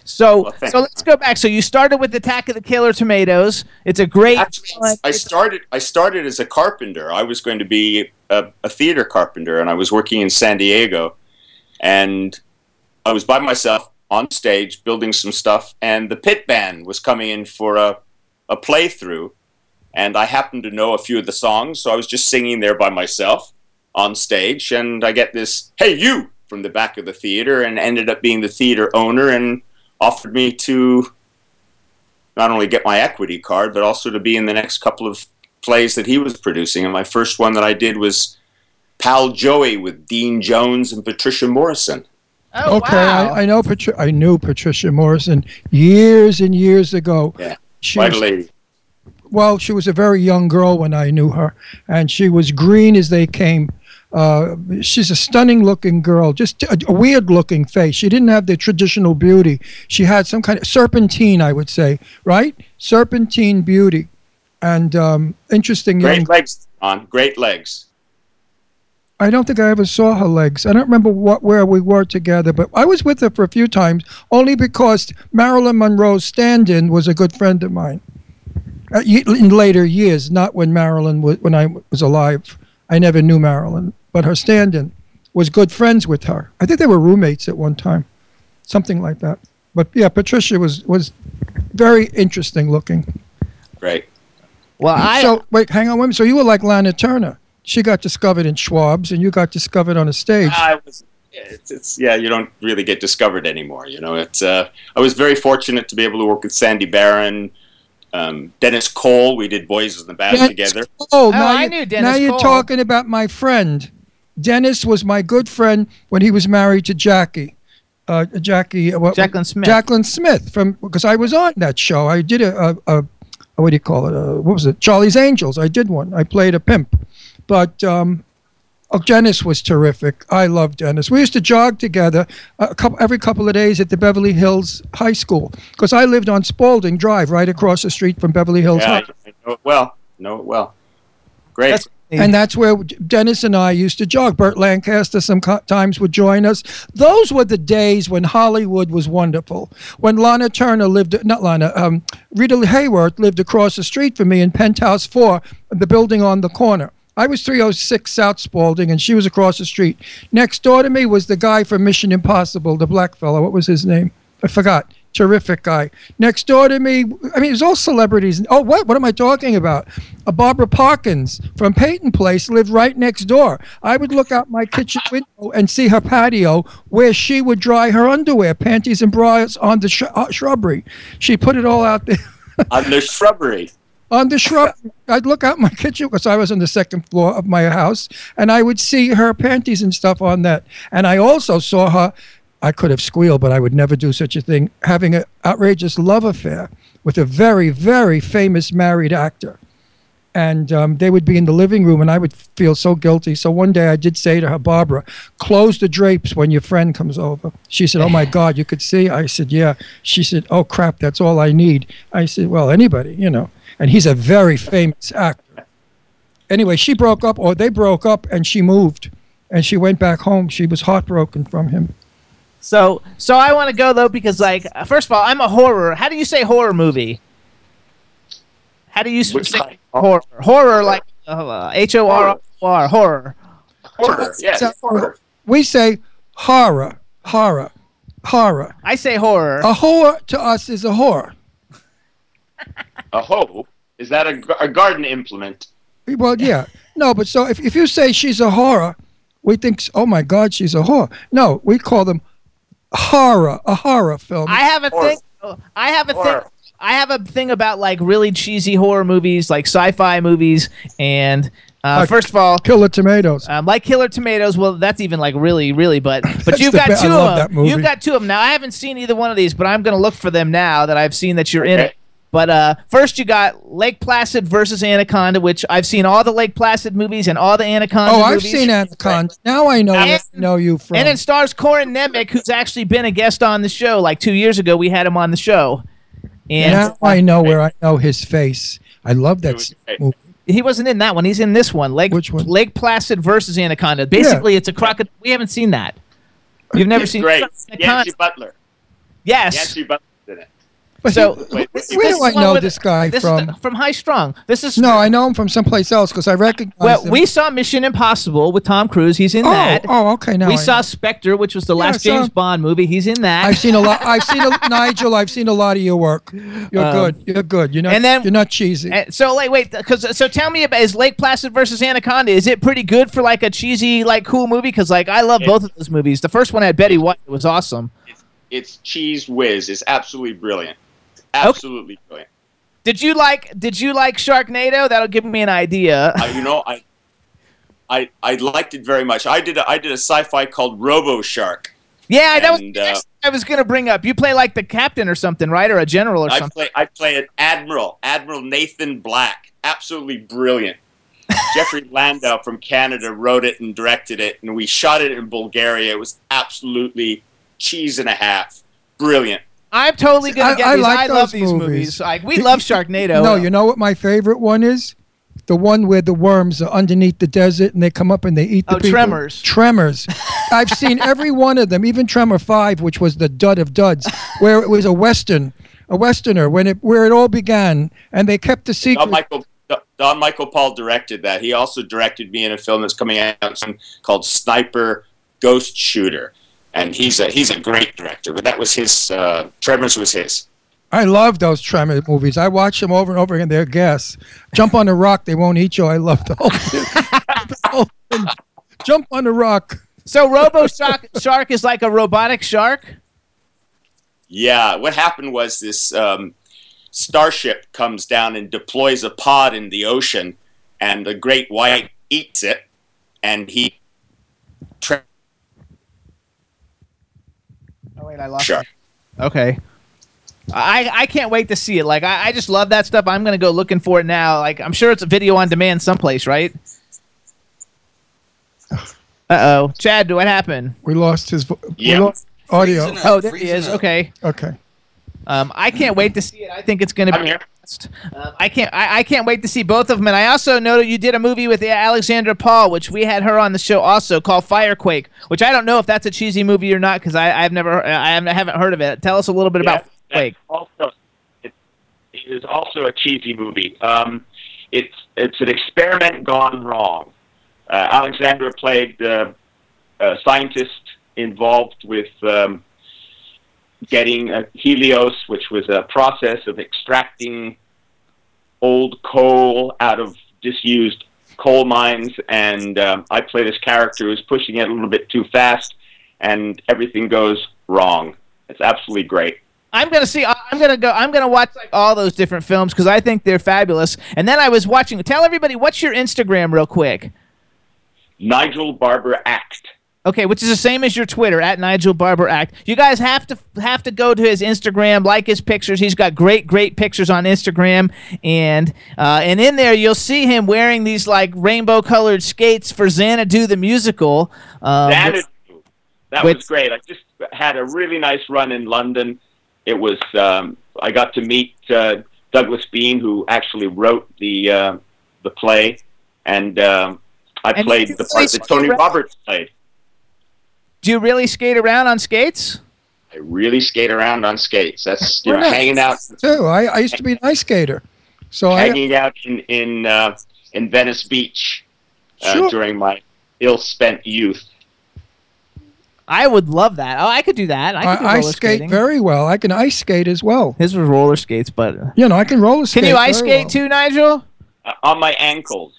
So Well, so let's go back. So you started with Attack of the Killer Tomatoes. It's a great. Actually, I started. I started as a carpenter. I was going to be a, a theater carpenter, and I was working in San Diego, and I was by myself on stage building some stuff, and the pit band was coming in for a a playthrough, and I happened to know a few of the songs, so I was just singing there by myself on stage, and I get this "Hey you" from the back of the theater, and ended up being the theater owner, and offered me to not only get my equity card, but also to be in the next couple of plays that he was producing. And my first one that I did was Pal Joey with Dean Jones and Patricia Morison. Oh, okay, wow. I, I know. Patri- I knew Patricia Morison years and years ago. Yeah, She quite was a lady. Well, she was a very young girl when I knew her, and she was green as they came. Uh, she's a stunning looking girl, just a, a weird looking face. She didn't have the traditional beauty. She had some kind of serpentine, I would say, right? Serpentine beauty, and um, interesting young. Great legs on, great legs. I don't think I ever saw her legs. I don't remember what where we were together, but I was with her for a few times, only because Marilyn Monroe's stand-in was a good friend of mine. Uh, ye- in later years, not when Marilyn was when I was alive. I never knew Marilyn, but her stand-in was good friends with her. I think they were roommates at one time, something like that. But yeah, Patricia was was very interesting looking. Great. well, I so wait, hang on, wait. a minute. So you were like Lana Turner. She got discovered in Schwab's, and you got discovered on a stage. I was. It's, it's yeah. You don't really get discovered anymore. You know. It's. Uh, I was very fortunate to be able to work with Sandy Baron, um, Dennis Cole. We did Boys in the Band Dennis together. Cole. now I you- knew Dennis Now you're Cole. talking about my friend. Dennis was my good friend when he was married to Jackie. Uh, Jackie. uh, what- Jaclyn Smith. Jaclyn Smith from because I was on that show. I did a, a, a what do you call it? Uh what was it? Charlie's Angels. I did one. I played a pimp, but um, oh, Dennis was terrific. I love Dennis. We used to jog together a couple, every couple of days at the Beverly Hills High School because I lived on Spalding Drive, right across the street from Beverly Hills Yeah, High. I, I know it well. Know it well. Great. That's- And that's where Dennis and I used to jog. Burt Lancaster sometimes would join us. Those were the days when Hollywood was wonderful. When Lana Turner lived, not Lana, um, Rita Hayworth lived across the street from me in Penthouse 4, the building on the corner. I was 306 South Spalding, and she was across the street. Next door to me was the guy from Mission Impossible, the black fellow. What was his name? I forgot. Terrific guy. Next door to me, I mean, it was all celebrities. Oh, what? What am I talking about? Uh, Barbara Parkins from Peyton Place lived right next door. I would look out my kitchen window and see her patio where she would dry her underwear, panties, and bras on the sh- uh, shrubbery. She put it all out there. On the shrubbery. On the shrub. I'd look out my kitchen because I was on the second floor of my house, and I would see her panties and stuff on that. And I also saw her. I could have squealed, but I would never do such a thing. Having an outrageous love affair with a very, very famous married actor. And um, they would be in the living room, and I would feel so guilty. So one day I did say to her, Barbara, close the drapes when your friend comes over. She said, Oh my God, you could see? I said, Yeah. She said, Oh crap, that's all I need. I said, Well, anybody, you know. And he's a very famous actor. Anyway, she broke up, or they broke up, and she moved. And she went back home. She was heartbroken from him. So, so I want to go though because, like, uh, first of all, I'm a horror. How do you say horror movie? How do you Which say kind? horror? Horror, like uh, H O R O R, horror. Horror. Yeah. So- horror. We say horror, horror, horror. I say horror. A horror to us is a whore. A hoe. Is that a, a garden implement? Well, yeah. No, but so if, if you say she's a horror, we think, oh my God, she's a whore. No, we call them horror, a horror film. I have a Horror. thing. I have a thing. I have a thing about like really cheesy horror movies, like sci-fi movies, and uh, Like- first of all, Killer Tomatoes. um, like Killer Tomatoes. Well, that's even like really, really, but but you've the got be- I two love of that them. movie. You've got two of them now. I haven't seen either one of these, but I'm gonna look for them now that I've seen that you're in it. But uh, first, you got Lake Placid versus Anaconda, which I've seen all the Lake Placid movies and all the Anaconda Oh, I've movies. seen Anaconda. Now I know And- I know you from. And it stars Corin Nemec, who's actually been a guest on the show. Like two years ago, we had him on the show. And now I know where I know his face. I love that was s- great. movie. he wasn't in that one. He's in this one. Lake Which one? Lake Placid versus Anaconda. Basically, it's a crocodile. We haven't seen that. You've never It's seen great. Anaconda. Yancy Butler. Yes. Yancy Butler's in it. But So- who- Wait, where do This I know with- this guy this from? The- from High Strung. This is no, I know him from someplace else because I recognize Well, him. we saw Mission Impossible with Tom Cruise. He's in oh, that. oh, okay. Now we I saw know. Spectre, which was the Yeah, last I saw- James Bond movie. He's in that. I've seen a lot. I've seen a, Nigel. I've seen a lot of your work. You're Um, good. You're good. You're not. and then- you're not cheesy. And so like wait, because so tell me about is Lake Placid versus Anaconda? Is it pretty good for like a cheesy like cool movie? Because like I love both of those movies. The first one had Betty White. It was awesome. It's cheese whiz. It's absolutely brilliant. Absolutely brilliant. Did you like Did you like Sharknado? That'll give me an idea. I, you know, I, I, I liked it very much. I did. A, I did a sci-fi called Robo Shark. yeah, that was uh, I was gonna bring up. You play like the captain or something, right? Or a general or I something. play. I play an admiral, Admiral Nathan Black. Absolutely brilliant. Jeffery Lando from Canada wrote it and directed it, and we shot it in Bulgaria. It was absolutely cheese and a half. Brilliant. I'm totally gonna get I these. like I love these movies. movies. Like we love Sharknado. no, you know what my favorite one is? The one where the worms are underneath the desert and they come up and they eat the Oh, people. Tremors. Tremors. I've seen every one of them, even Tremor Five, which was the dud of duds, where it was a western, a westerner, when it where it all began, and they kept the secret. Don Michael. Don Michael Paul directed that. He also directed me in a film that's coming out soon called Sniper Ghost Shooter, and he's a he's a great director. But that was his. Uh, Tremors was his. I love those Tremor movies. I watch them over and over again. They're gas. Jump on a rock, they won't eat you. I love the whole. The whole. Jump on the rock. So Robo Shark Shark is like a robotic shark. Yeah, what happened was this um, starship comes down and deploys a pod in the ocean, and the great white eats it, and he. Tra- Oh wait, I lost. shark. Okay. I, I can't wait to see it. Like I, I just love that stuff. I'm gonna go looking for it now. Like I'm sure it's a video on demand someplace, right? Uh oh, Chad, what happened? We lost his vo- we Yeah. lost audio. Oh, there he is. up. Okay. Okay. Um, I can't wait to see it. I think it's gonna I'm be. Um, I can't. I, I can't wait to see both of them. And I also know that you did a movie with Alexandra Paul, which we had her on the show also called Firequake. Which I don't know if that's a cheesy movie or not because I've never. I haven't- heard of it. Tell us a little bit about Yeah, Firequake. Also, it, it is also a cheesy movie. Um, it's it's an experiment gone wrong. Uh, Alexandra played uh, a scientist involved with um, getting uh, helios, which was a process of extracting old coal out of disused coal mines. And um, I play this character who's pushing it a little bit too fast, and everything goes wrong. It's absolutely great. I'm gonna see. I'm gonna go. I'm gonna watch like all those different films because I think they're fabulous. And then I was watching. Tell everybody what's your Instagram, real quick. Nigel Barber Act. Okay, which is the same as your Twitter at Nigel Barber Act. You guys have to have to go to his Instagram, like his pictures. He's got great, great pictures on Instagram, and uh, and in there you'll see him wearing these like rainbow colored skates for Xanadu the musical. Um, Xanadu. That which- was great. I just had a really nice run in London. It was um, I got to meet uh, Douglas Beane, who actually wrote the uh, the play, and um, I And played the part that Tony Roberts played. Do you really skate around on skates? I really skate around on skates. That's you Why know not? hanging out Too. I, I used to be an ice skater, so I hanging out in in uh, in Venice Beach uh, Sure. during my ill-spent youth. I would love that. Oh, I could do that. I could do I, I skate skating. very well. I can ice skate as well. His was roller skates, but You know, I can roller skate. can you ice skate well. too, Nigel? Uh, on my ankles.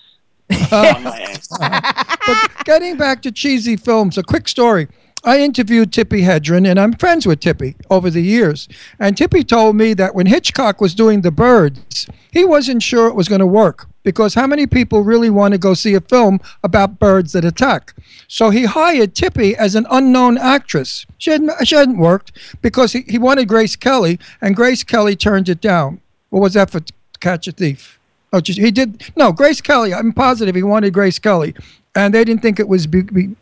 On my ankles. Uh-huh. but getting back to cheesy films, a quick story. I interviewed Tippi Hedren, and I'm friends with Tippi over the years. And Tippi told me that when Hitchcock was doing The Birds, he wasn't sure it was going to work because how many people really want to go see a film about birds that attack? So he hired Tippi as an unknown actress. She hadn't, she hadn't worked because he, he wanted Grace Kelly, and Grace Kelly turned it down. What was that for Catch a Thief? Oh, he did. No, Grace Kelly. I'm positive he wanted Grace Kelly, and they didn't think it was be, be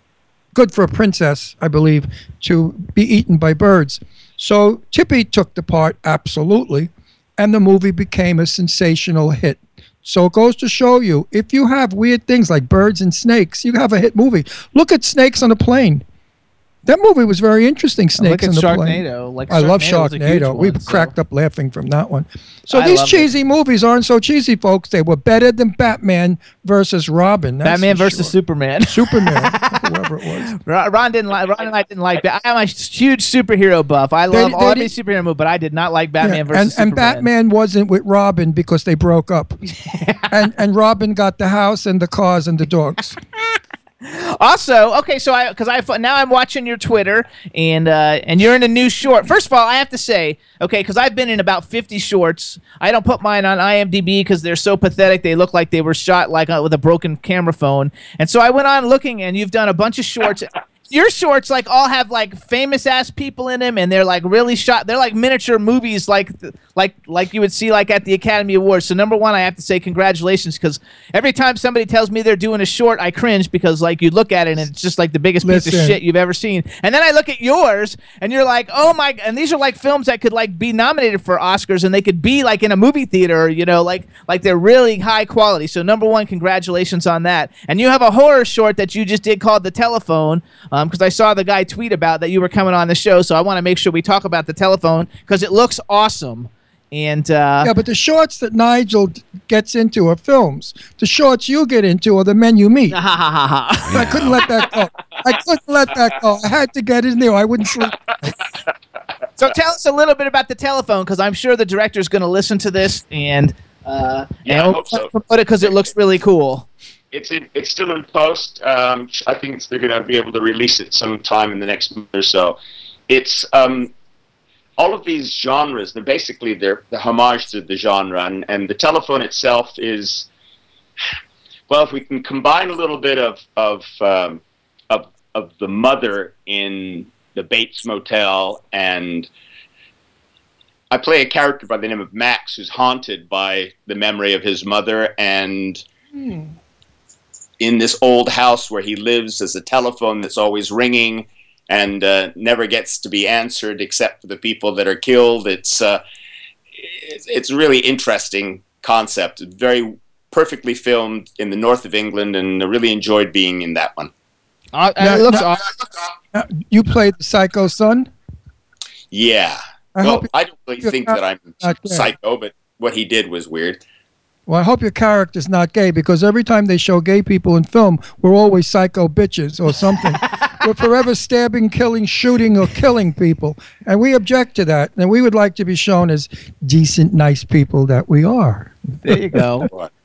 good for a princess, I believe, to be eaten by birds. So Tippi took the part absolutely, and the movie became a sensational hit. So it goes to show you if you have weird things like birds and snakes, you have a hit movie. Look at Snakes on a Plane. That movie was very interesting. Snakes on the plane. Sharknado. Like I love Sharknado's Sharknado. one, we so- cracked up laughing from that one. So I these loved it. cheesy movies aren't so cheesy, folks. They were better than Batman versus Robin. Batman versus sure. Superman. Superman, whoever it was. Ron didn't like. Ron and I didn't like. Bat- I'm a huge superhero buff. I love they all didn't- superhero movies, but I did not like Batman Yeah, versus and, Superman. and Batman wasn't with Robin because they broke up. and and Robin got the house and the cars and the dogs. Also, okay, so I because I now I'm watching your Twitter and uh, and you're in a new short. First of all, I have to say, okay, because I've been in about 50 shorts. I don't put mine on IMDb because they're so pathetic. They look like they were shot like uh, with a broken camera phone. And so I went on looking, and you've done a bunch of shorts. Your shorts like all have like famous ass people in them, and they're like really shot. They're like miniature movies, like like like you would see like at the Academy Awards. So number one, I have to say congratulations because every time somebody tells me they're doing a short, I cringe because like you look at it and it's just like the biggest piece of shit you've ever seen. And then I look at yours, and you're like, oh my! And these are like films that could like be nominated for Oscars, and they could be like in a movie theater, you know, like like they're really high quality. So number one, congratulations on that. And you have a horror short that you just did called The Telephone, because I saw the guy tweet about that you were coming on the show. So I want to make sure we talk about the telephone because it looks awesome. And uh, yeah, but the shorts that Nigel gets into are films. The shorts you get into are the men you meet. I couldn't let that go. I couldn't let that go. I had to get in there. I wouldn't sleep. So tell us a little bit about the telephone, because I'm sure the director's going to listen to this and uh, Yeah, I hope so. promote it because it looks really cool. It's in, it's still in post. Um, I think they're going to be able to release it sometime in the next month or so. It's um, all of these genres. They're basically they're the homage to the genre, and, and the telephone itself is well. If we can combine a little bit of of um, of of the mother in the Bates Motel and I play a character by the name of Max who's haunted by the memory of his mother and in this old house where he lives there's a telephone that's always ringing and uh, never gets to be answered except for the people that are killed. It's uh, it's, it's a really interesting concept. Very perfectly filmed in the north of England and I really enjoyed being in that one. Uh, Now- it looks now- awesome. Uh, You played the Psycho Son. yeah. I well I don't really think not- that I'm psycho but what he did was weird Well, I hope your character's not gay because every time they show gay people in film, we're always psycho bitches or something. we're forever stabbing, killing, shooting, or killing people. And we object to that. And we would like to be shown as decent, nice people that we are. There you go.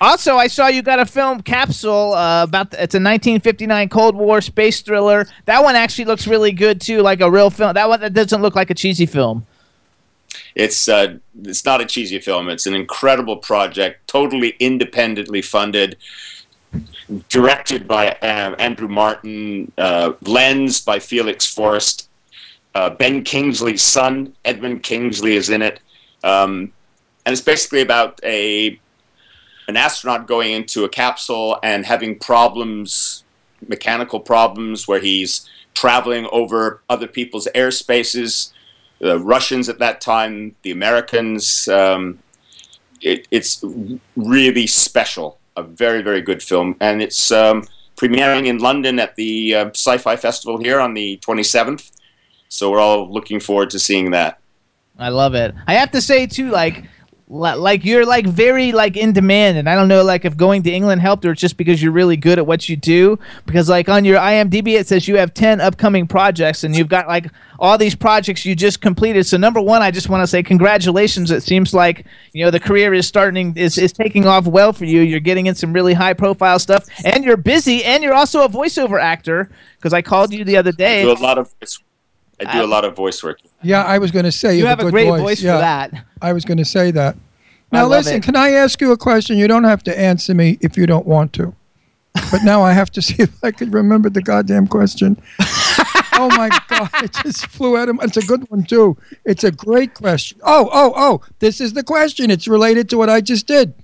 Also, I saw you got a film capsule uh, about the, it's a 1959 Cold War space thriller. That one actually looks really good too, like a real film. That one that doesn't look like a cheesy film. It's uh, it's not a cheesy film. It's an incredible project, totally independently funded, directed by uh, Andrew Martin, uh, lensed by Felix Forrest. Uh, ben Kingsley's son, Edmund Kingsley, is in it, um, and it's basically about a an astronaut going into a capsule and having problems, mechanical problems, where he's traveling over other people's airspaces. The Russians at that time, the Americans. Um, it, it's really special. A very, very good film, and it's um, premiering in London at the uh, Sci-Fi Festival here on the 27th. So we're all looking forward to seeing that. I love it. I have to say too, like, li- like you're like very like in demand, and I don't know like if going to England helped or it's just because you're really good at what you do. Because like on your IMDb it says you have ten upcoming projects, and you've got like all these projects you just completed. So number one, I just want to say congratulations. It seems like you know the career is starting is is taking off well for you. You're getting in some really high profile stuff, and you're busy, and you're also a voiceover actor. Because I called you the other I day. do a lot of I do a lot of voice work. Yeah, I was going to say You have, have a good great voice, voice for yeah, that. I was going to say that. Now listen, it. can I ask you a question? You don't have to answer me if you don't want to. But now I have to see if I can remember the goddamn question. oh my god, it just flew out of my It's a good one too. It's a great question. Oh, oh, oh, this is the question. It's related to what I just did.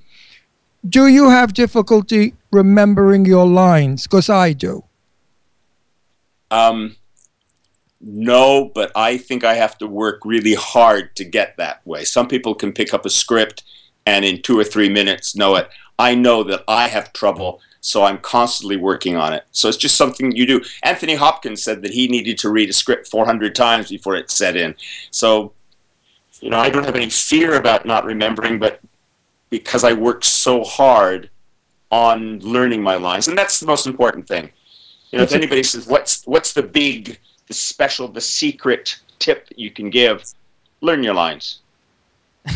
Do you have difficulty remembering your lines? Because I do. Um, no, but I think I have to work really hard to get that way. Some people can pick up a script and in two or three minutes know it. I know that I have trouble, so I'm constantly working on it. So it's just something you do. Anthony Hopkins said that he needed to read a script 400 times before it set in. So, you know, I don't have any fear about not remembering, but because I work so hard on learning my lines, and that's the most important thing. You know, if anybody says, "What's what's the big, the special, the secret tip that you can give?" Learn your lines.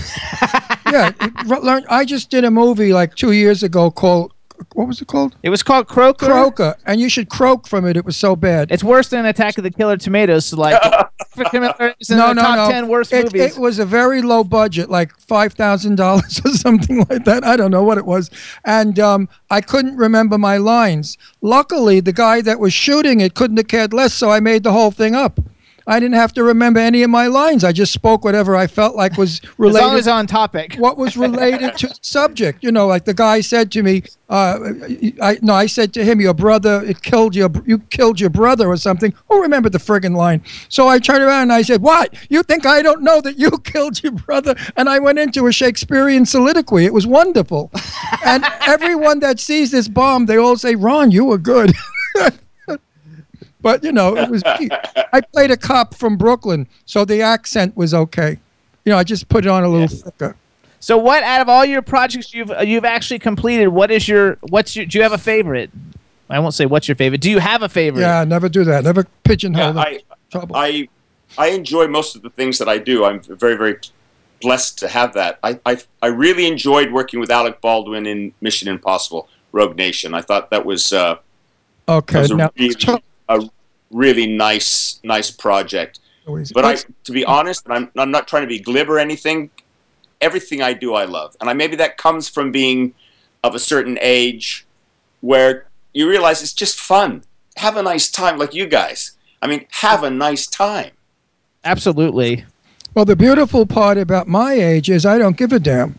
yeah, learn. I just did a movie like two years ago called what was it called? It was called Croaker. Croaker, and you should croak from it. It was so bad. It's worse than Attack of the Killer Tomatoes. So like, it's in no, the no, top no. ten worst it, movies. It was a very low budget, like five thousand dollars or something like that. I don't know what it was, and um, I couldn't remember my lines. Luckily, the guy that was shooting it couldn't have cared less, so I made the whole thing up. I didn't have to remember any of my lines. I just spoke whatever I felt like was as related. long as on topic. what was related to the subject. You know, like the guy said to me, uh, I no, I said to him, "Your brother it killed your you killed your brother or something." Oh, remember the friggin' line. So I turned around and I said, "What? You think I don't know that you killed your brother?" And I went into a Shakespearean soliloquy. It was wonderful, and everyone that sees this bomb, they all say, "Ron, you were good." But you know, it was me. I played a cop from Brooklyn, so the accent was okay. You know, I just put it on a little thicker. So what out of all your projects you've uh, you've actually completed? What is your what's your? Do you have a favorite? I won't say what's your favorite. Do you have a favorite? Yeah, never do that. Never pigeonhole Yeah. I, Trouble. I I enjoy most of the things that I do. I'm very very blessed to have that. I I, I really enjoyed working with Alec Baldwin in Mission Impossible: Rogue Nation. I thought that was uh, that okay, was a now really, a really nice nice project. always- But I, to be honest, and I'm, I'm not trying to be glib or anything. Everything I do, I love, and I maybe that comes from being of a certain age, where you realize it's just fun. Have a nice time, like you guys. I mean, have a nice time. absolutely. well, the beautiful part about my age is I don't give a damn.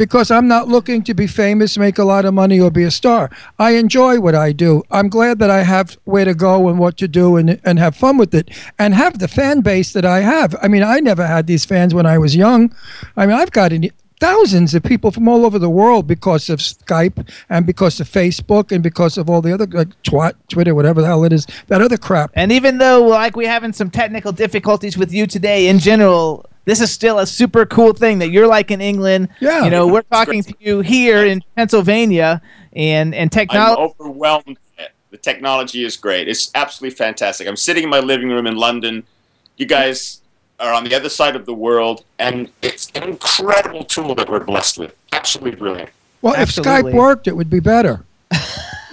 Because I'm not looking to be famous, make a lot of money, or be a star. I enjoy what I do. I'm glad that I have where to go and what to do and, and have fun with it and have the fan base that I have. I mean, I never had these fans when I was young. I mean, I've got any, thousands of people from all over the world because of Skype and because of Facebook and because of all the other, like twat, Twitter, whatever the hell it is, that other crap. And even though like we're having some technical difficulties with you today, in general, this is still a super cool thing that you're like in England. Yeah. You know, we're talking to you here in Pennsylvania, and and technology. I'm technology. overwhelmed. The technology is great. It's absolutely fantastic. I'm sitting in my living room in London. You guys are on the other side of the world, and it's an incredible tool that we're blessed with. Absolutely brilliant. Well, Absolutely. if Skype worked, it would be better.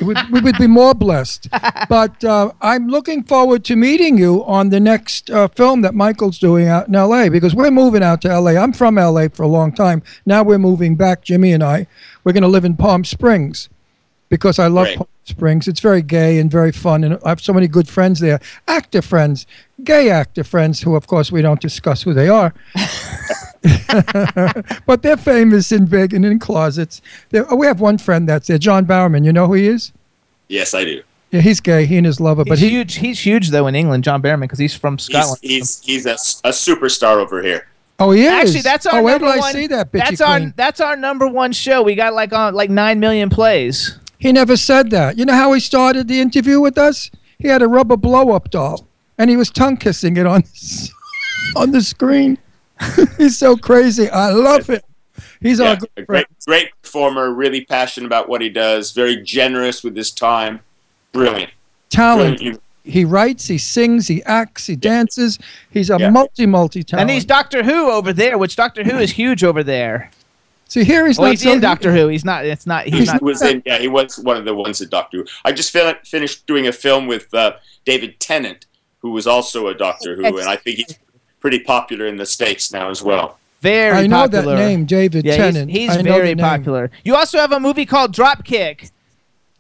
Would, we would be more blessed. But uh, I'm looking forward to meeting you on the next uh, film that Michael's doing out in LA because we're moving out to LA. I'm from LA for a long time. Now we're moving back, Jimmy and I. We're going to live in Palm Springs because I love. Palm Springs. It's very gay and very fun. And I have so many good friends there actor friends, gay actor friends, who, of course, we don't discuss who they are. but they're famous in big and in closets. They're, oh, we have one friend that's there, John Barrowman. You know who he is? Yes, I do. Yeah, he's gay. He and his lover, He's but he huge. He's huge though in England, John Barrowman, because he's from He's Scotland. he's he's a, s- a superstar over here. oh he is. Actually, that's our oh, wait number till I one. see that bitchy that's our that's our number one show. We got like on like nine million plays. He never said that. You know how he started the interview with us? He had a rubber blow up doll, and he was tongue kissing it on on the screen. he's so crazy. I love him. He's Yeah, our a good friend. great great performer, really passionate about what he does, very generous with his time. Brilliant. talent. Brilliant. He writes, he sings, he acts, he dances. He's a Yeah. multi multi talent. And he's Doctor Who over there, which Doctor Who is huge over there. So here, he's Well, not he's so in Doctor Who. He's not. It's not. He's, He's not. He was in, yeah, he was one of the ones at Doctor Who. I just fin- finished doing a film with uh, David Tennant, who was also a Doctor Who, and I think he's pretty popular in the states now as well. very popular. I know popular. that name, David Yeah, Tennant. he's, he's very popular. You also have a movie called Dropkick,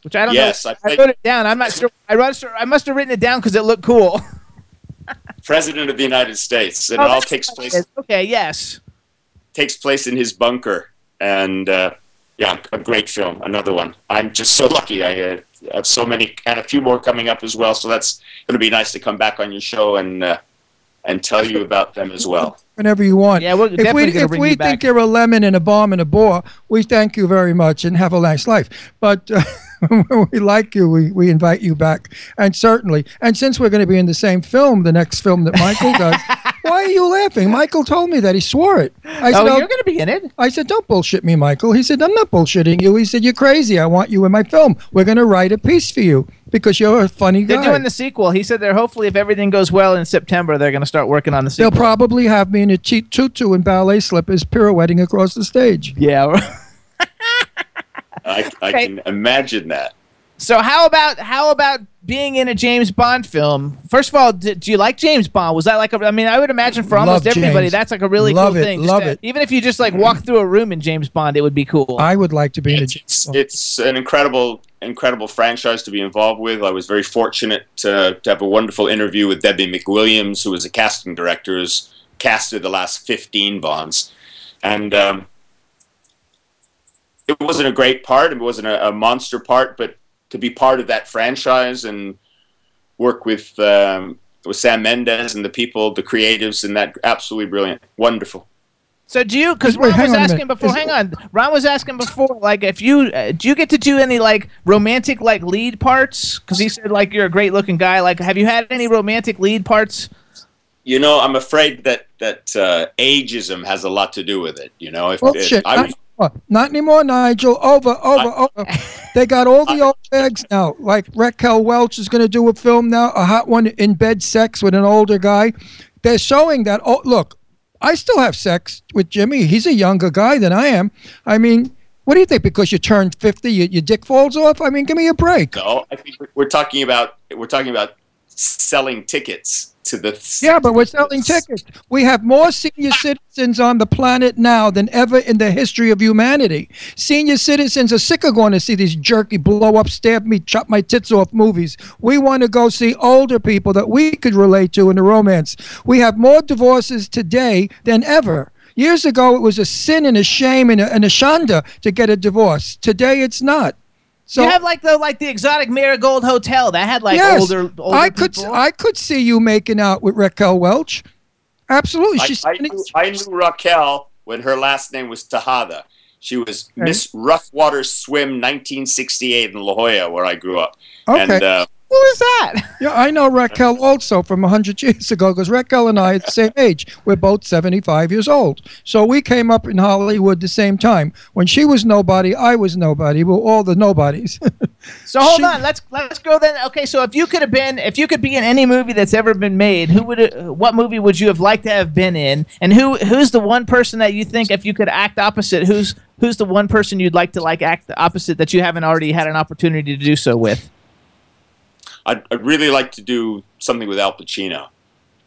which I don't Yes, know. I I wrote it down. I'm not sure. I wrote. I must have written it down because it looked cool. President of the United States, and Oh, it all takes place is. Okay. Yes. takes place in his bunker, and uh, yeah, a great film, another one. I'm just so lucky. I uh, have so many, and a few more coming up as well. So that's going to be nice to come back on your show and uh, and tell you about them as well. Whenever you want. Yeah, we're if definitely we gonna if bring we you think back. you're a lemon and a bomb and a bore, we thank you very much and have a nice life. But uh, when we like you, we, we invite you back. And certainly, and since we're going to be in the same film, the next film that Michael does, why are you laughing? Michael told me that he swore it. I Oh, said, you're going to be in it. I said, don't bullshit me, Michael. He said, I'm not bullshitting you. He said, you're crazy. I want you in my film. We're going to write a piece for you because you're a funny guy. They're doing the sequel. He said they're hopefully, if everything goes well in September, they're going to start working on the sequel. They'll probably have me in a cheap tutu and ballet slippers pirouetting across the stage. yeah. I, I Okay. can imagine that. So how about how about being in a James Bond film? First of all, do, do you like James Bond? Was that like a? I mean, I would imagine for almost Love everybody, James. that's like a really Love cool it, thing. Just love to- it. Even if you just like walk through a room in James Bond, it would be cool. I would like to be in a It's, James it's an incredible, incredible franchise to be involved with. I was very fortunate to, to have a wonderful interview with Debbie McWilliams, who was a casting director, who's casted the last 15 Bonds. And um, it wasn't a great part, it wasn't a, a monster part, but to be part of that franchise and work with, um, with Sam Mendes and the people, the creatives, and that absolutely brilliant. Wonderful. So do you? Because Ron was asking before. Is- hang on, Ron was asking before. Like, if you uh, do you get to do any like romantic like lead parts? Because he said like you're a great looking guy. Like, have you had any romantic lead parts? You know, I'm afraid that that uh, ageism has a lot to do with it. You know, if Bullshit. I was, Not, not anymore, Nigel. Over, over, over. They got all the old bags now. Like Raquel Welch is going to do a film now, a hot one in bed sex with an older guy. They're showing that. Oh, look, I still have sex with Jimmy. He's a younger guy than I am. I mean, what do you think? Because you turned fifty, your, your dick falls off? I mean, give me a break. no, I think we're talking about we're talking about selling tickets to the. Yeah, but we're selling tickets. We have more senior citizens on the planet now than ever in the history of humanity. Senior citizens are sick of going to see these jerky blow up, stab me, chop my tits off movies. We want to go see older people that we could relate to in a romance. We have more divorces today than ever. Years ago, it was a sin and a shame and a, and a shanda to get a divorce. Today, it's not. So you have like the like the exotic Marigold Hotel that had like yes, older older I could people. I could see you making out with Raquel Welch. Absolutely, I, she's I, knew, I knew Raquel when her last name was Tejada. She was Okay. Miss Rough Water Swim 1968 in La Jolla, where I grew up. Okay. And uh, Who is that? Yeah, I know Raquel also from 100 years ago because Raquel and I are the same age. We're both 75 years old. So we came up in Hollywood the same time. When she was nobody, I was nobody. We're all the nobodies. So hold She- on, let's let's go then. Okay, so if you could have been, if you could be in any movie that's ever been made, who would, what movie would you have liked to have been in? And who who's the one person that you think, if you could act opposite, who's who's the one person you'd like to like act the opposite that you haven't already had an opportunity to do so with? I'd, I'd really like to do something with Al Pacino.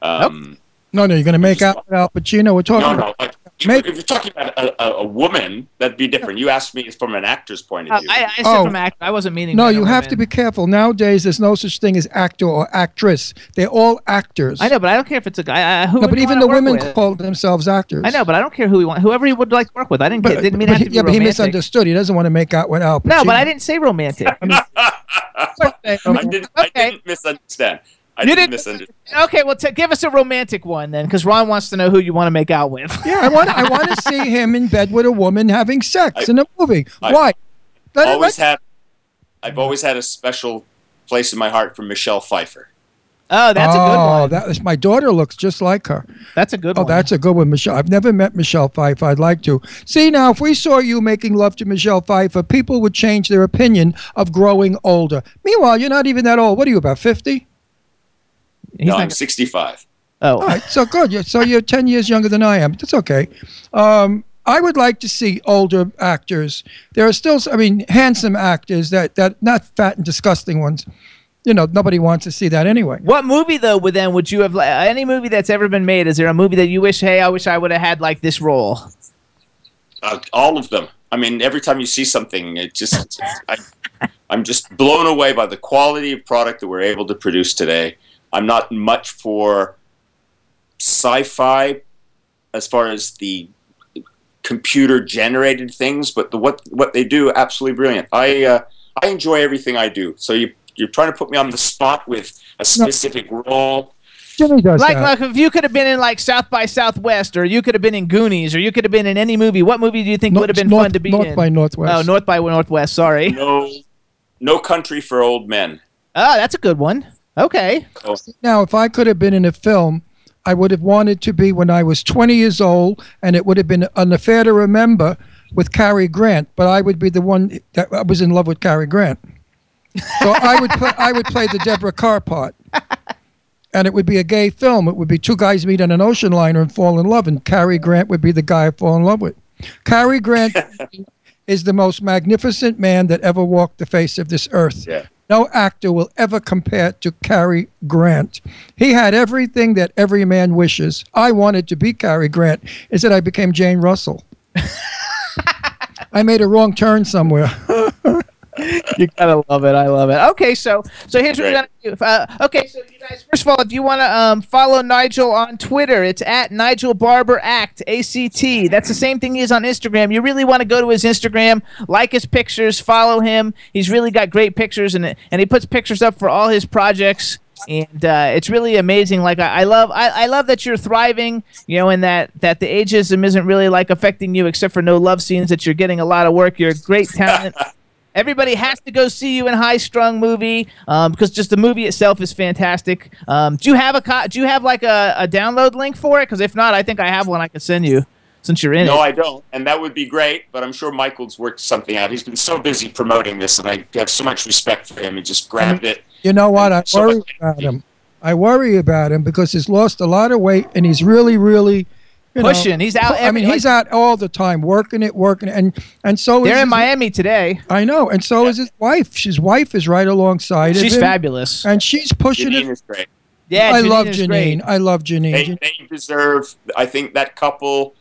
Um, no, no, you're going to make out with Al Pacino. We're talking No, about no. Like, Make- if you're talking about a, a, a woman, that'd be different. You asked me from an actor's point Uh, of view. I, I said Oh. from act. I wasn't meaning. No, you or have to be careful. Nowadays, there's no such thing as actor or actress. They're all actors. I know, but I don't care if it's a guy. Uh, who No, but even the women with? call themselves actors. I know, but I don't care who he want. Whoever he would like to work with. I didn't. But, didn't mean but it he, have to be yeah, but he misunderstood. He doesn't want to make out with Al Pacino. No, but I didn't say romantic. I didn't, I Okay. didn't misunderstand. I You didn't didn't misunderstand. okay, well, t- give us a romantic one then, because Ron wants to know who you want to make out with. Yeah, I want. I want to see him in bed with a woman having sex in a movie. I- Why? Let it- always let- had, I've always had a special place in my heart for Michelle Pfeiffer. Oh, that's a good Oh, one. that was my daughter. Looks just like her. That's a good Oh, one. that's a good one, Michelle. I've never met Michelle Pfeiffer. I'd like to. See, now, if we saw you making love to Michelle Pfeiffer, people would change their opinion of growing older. Meanwhile, you're not even that old. What are you, about 50? He's no, not I'm gonna- 65. oh, All right, so good. You're, so you're 10 years younger than I am. That's okay. Um, I would like to see older actors. There are still, I mean, handsome actors that, that not fat and disgusting ones. You know, nobody wants to see that anyway. what movie though? Would then would you have any movie that's ever been made? Is there a movie that you wish? Hey, I wish I would have had like this role. Uh, all of them. I mean, every time you see something, it just, I, I'm just blown away by the quality of product that we're able to produce today. I'm not much for sci-fi as far as the computer generated things, but the what what they do absolutely brilliant. I uh, I enjoy everything I do. So you you're trying to put me on the spot with a specific role. Jimmy does Like, that. like if you could have been in like South by Southwest, or you could have been in Goonies, or you could have been in any movie. What movie do you think North- would have been North- fun to be North in? North by Northwest. Oh, North by Northwest. Sorry. No, no country for old men. Oh, that's a good one. Okay. Oh, Now, if I could have been in a film, I would have wanted to be when I was 20 years old, and it would have been an affair to remember with Cary Grant. But I would be the one that I was in love with Cary Grant. So I would play, I would play the Deborah Kerr part, and it would be a gay film. It would be two guys meet on an ocean liner and fall in love, and Cary Grant would be the guy I fall in love with. Cary Grant is the most magnificent man that ever walked the face of this earth. Yeah. No actor will ever compare to Cary Grant. He had everything that every man wishes. I wanted to be Cary Grant. Instead, I became Jane Russell. I made a wrong turn somewhere. you gotta love it. I love it. Okay, so so here's what we're gonna do. Uh, okay, so you guys, first of all, if you want to um, follow Nigel on Twitter, it's at Nigel Barber Act A C T. That's the same thing he is on Instagram. You really want to go to his Instagram, like his pictures, follow him. He's really got great pictures, and and he puts pictures up for all his projects. And uh, it's really amazing. Like I, I love, I, I love that you're thriving. You know, and that that the ageism isn't really like affecting you, except for no love scenes. That you're getting a lot of work. You're a great talent. Everybody has to go see you in High Strung movie um, because just the movie itself is fantastic. Um, do you have a co- do you have like a, a download link for it? Because if not, I think I have one I can send you since you're in No, it. I don't, and that would be great. But I'm sure Michael's worked something out. He's been so busy promoting this, and I have so much respect for him. He just grabbed it. You know what? I So worry about him. I worry about him because he's lost a lot of weight and he's really, really you know, Pushing. He's out I mean, every- he's out all the time working it, working it, and and so They're is in his- Miami today. I know, and so is his wife. His wife is right alongside of She's him, fabulous. and she's pushing it. Janine it. is great. Yeah, I Janine love is Janine. great. I love Janine. They, Jan- they deserve. I think that couple.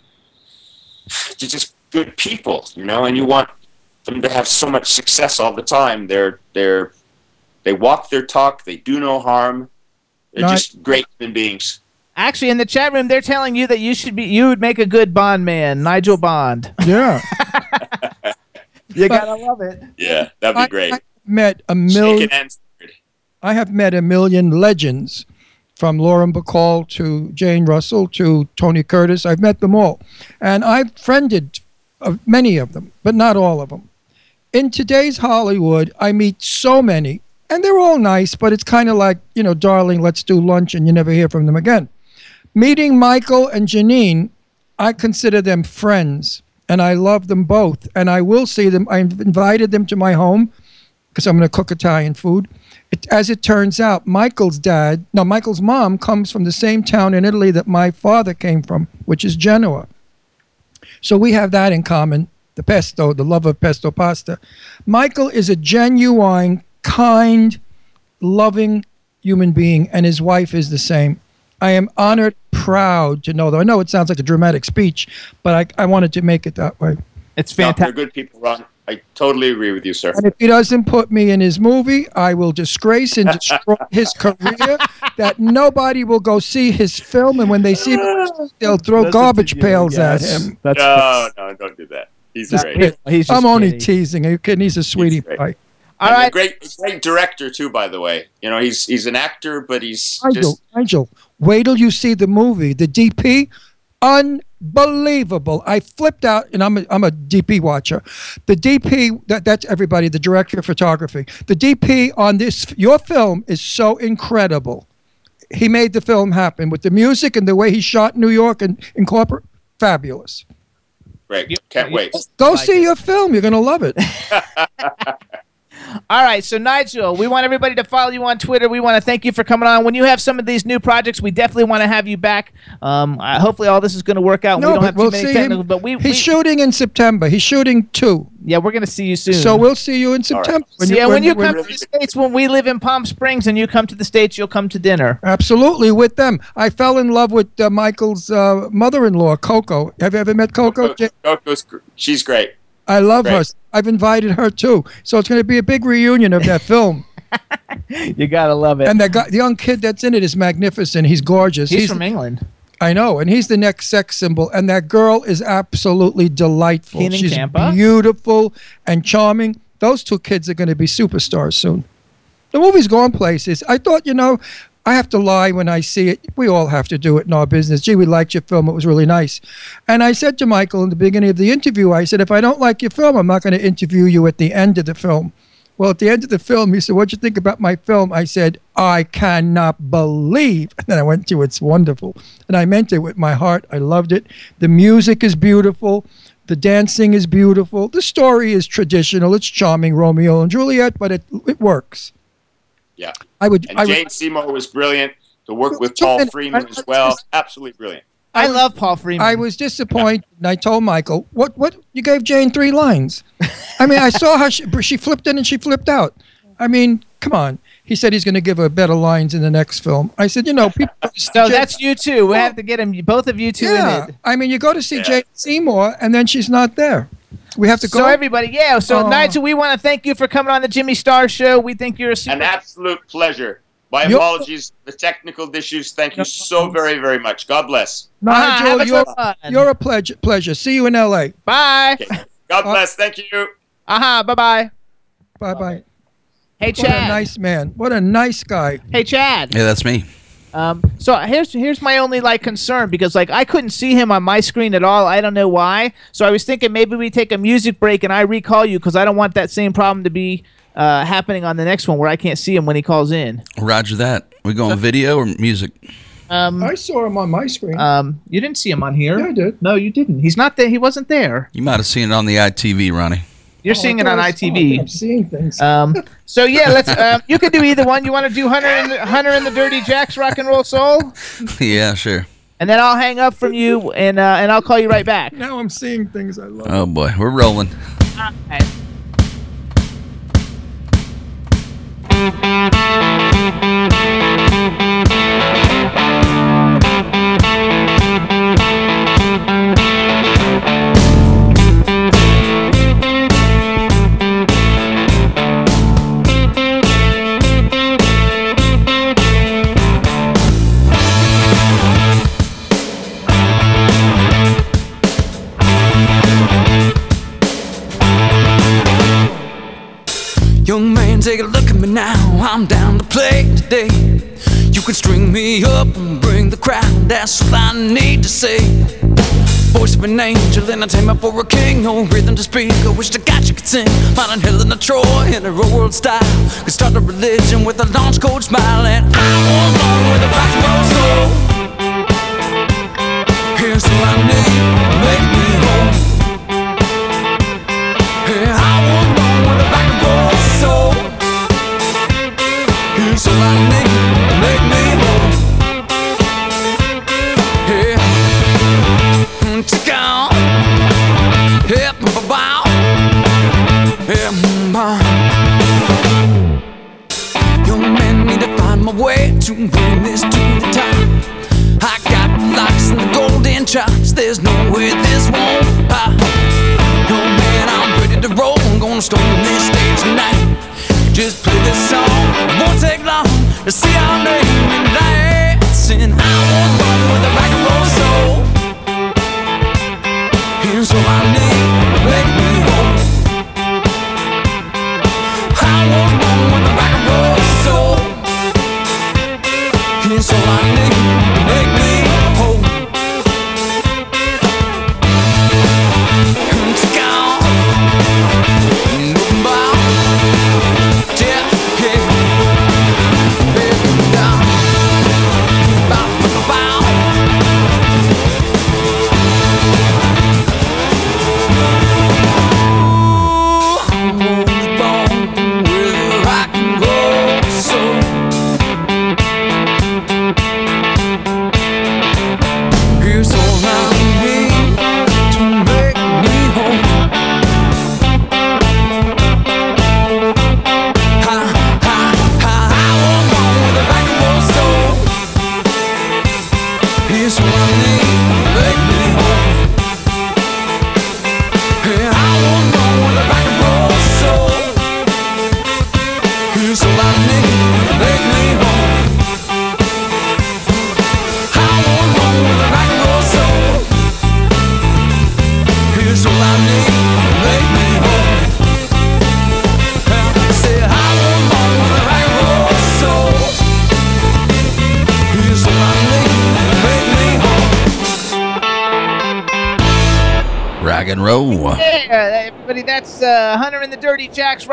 They're just good people, you know, and you want them to have so much success all the time. They're they're they walk their talk. They do no harm. They're No, I- just great human beings. Actually, in the chat room, they're telling you that you should be you would make a good Bond man, Nigel Bond. yeah, You gotta love it. Yeah, that'd be I, great. I met a million. I have met a million legends, from Lauren Bacall to Jane Russell to Tony Curtis. I've met them all, and I've friended uh, many of them, but not all of them. In today's Hollywood, I meet so many and they're all nice, but it's kind of like you know, darling, let's do lunch, and you never hear from them again. Meeting Michael and Janine, I consider them friends, and I love them both, and I will see them. I invited them to my home because I'm going to cook Italian food. It, as it turns out, Michael's dad, no, Michael's mom comes from the same town in Italy that my father came from, which is Genoa. So we have that in common the pesto, the love of pesto pasta. Michael is a genuine, kind, loving human being, and his wife is the same. I am honored, proud to know, though I know it sounds like a dramatic speech, but I, I wanted to make it that way. It's fantastic. they're good people, Ron. I totally agree with you, sir. And if he doesn't put me in his movie, I will disgrace and destroy his career. That nobody will go see his film, and when they see him, they'll throw Listen garbage you, pails at him. That's no, no, don't do that. He's Just great. kidding. He's just I'm only kidding. teasing. Are you kidding? He's a sweetie great. pie. All And a great, great director too. By the way, you know he's he's an actor, but he's Nigel, just Nigel, wait till you see the movie. The DP, unbelievable. I flipped out, and I'm a, I'm a DP watcher. The DP, that, that's everybody, the director of photography. The DP on this, your film is so incredible. He made the film happen with the music and the way he shot New York and incorporate. Fabulous. great. Can't wait. Go see your film. You're going to love it. All right, so Nigel, we want everybody to follow you on Twitter. We want to thank you for coming on. When you have some of these new projects, we definitely want to have you back. Um, uh, hopefully, all this is going to work out. and we No, don't but have too we'll many see technical, him. but we, He's we shooting in September. He's shooting two. yeah, we're going to see you soon. So we'll see you in All right. September. So, yeah, when you come to the states, when we live in Palm Springs and you come to the states, you'll come to dinner. Absolutely, with them. I fell in love with uh, Michael's uh, mother-in-law, Coco. Have you ever met Coco? Jay? Coco's, she's great. I love her. I've invited her too. So it's going to be a big reunion of that film. You gotta love it. And that guy, the young kid that's in it is magnificent. He's gorgeous. He's, from England. I know, and he's the next sex symbol. And that girl is absolutely delightful. Keenan She's beautiful and charming. Those two kids are going to be superstars soon. The movie's going places. I thought, you know, I have to lie when I see it. We all have to do it in our business. Gee, we liked your film. It was really nice. And I said to Michael in the beginning of the interview, I said, if I don't like your film, I'm not going to interview you at the end of the film. Well, at the end of the film, he said, What'd you think about my film? I said, I cannot believe. And then I went to, It's wonderful. And I meant it with my heart. I loved it. The music is beautiful. The dancing is beautiful. The story is traditional. It's charming, Romeo and Juliet, but it, it works. Yeah. I would. And I would Jane Seymour was brilliant. To work with Paul minutes. Freeman as well, absolutely brilliant. I love Paul Freeman. I was disappointed, and I told Michael, "What? What? You gave Jane three lines. I mean, I saw how she, she flipped in and she flipped out. I mean, come on." He said he's going to give her better lines in the next film. I said, "You know, people." so that's you too. We have to get him, both of you two yeah. in it. I mean, you go to see Yeah. Jane Seymour, and then she's not there. We have to go. So everybody, yeah. So Oh. Nigel, we want to thank you for coming on the Jimmy Star Show. We think you're a super. An absolute pleasure. My You're- apologies, the technical issues. Thank you so very, very much. God bless. Nigel, have a you're, good one. you're a pleasure. Pleasure. See you in L.A. Bye. God bless. Thank you. Uh huh. Bye bye. Bye bye. Hey What a Chad. nice man. What a nice guy. Hey Chad. Yeah, that's me. Um, so here's here's my only like concern because like I couldn't see him on my screen at all. I don't know why. So I was thinking maybe we take a music break and I recall you because I don't want that same problem to be uh, happening on the next one where I can't see him when he calls in. Roger that. We going video or music? Um, I saw him on my screen. um, you didn't see him on here. Yeah, I did. No, you didn't. He's not there. He wasn't there. You might have seen it on the ITV, Ronnie. You're Oh, seeing it on thought I saw ITV. I'm seeing things. Um, so yeah, let's. Um, you could do either one. You want to do Hunter and the, Hunter and the Dirty Jacks Rock and Roll Soul, yeah, sure. and then I'll hang up from you and uh, and I'll call you right back. now I'm seeing things I love. Oh boy, we're rolling. Man, take a look at me now. I'm down to play today. You can string me up and bring the crowd. That's all I need to say. Voice of an angel, entertainment for a king. No rhythm to speak, I wish to God you could sing. Finding Helen of Troy in a real world style. Could start a religion with a launch code smile. And I was born with a rock soul. Here's who I need, make me way to bring this to the top. I got the locks and the golden chops. There's no way this won't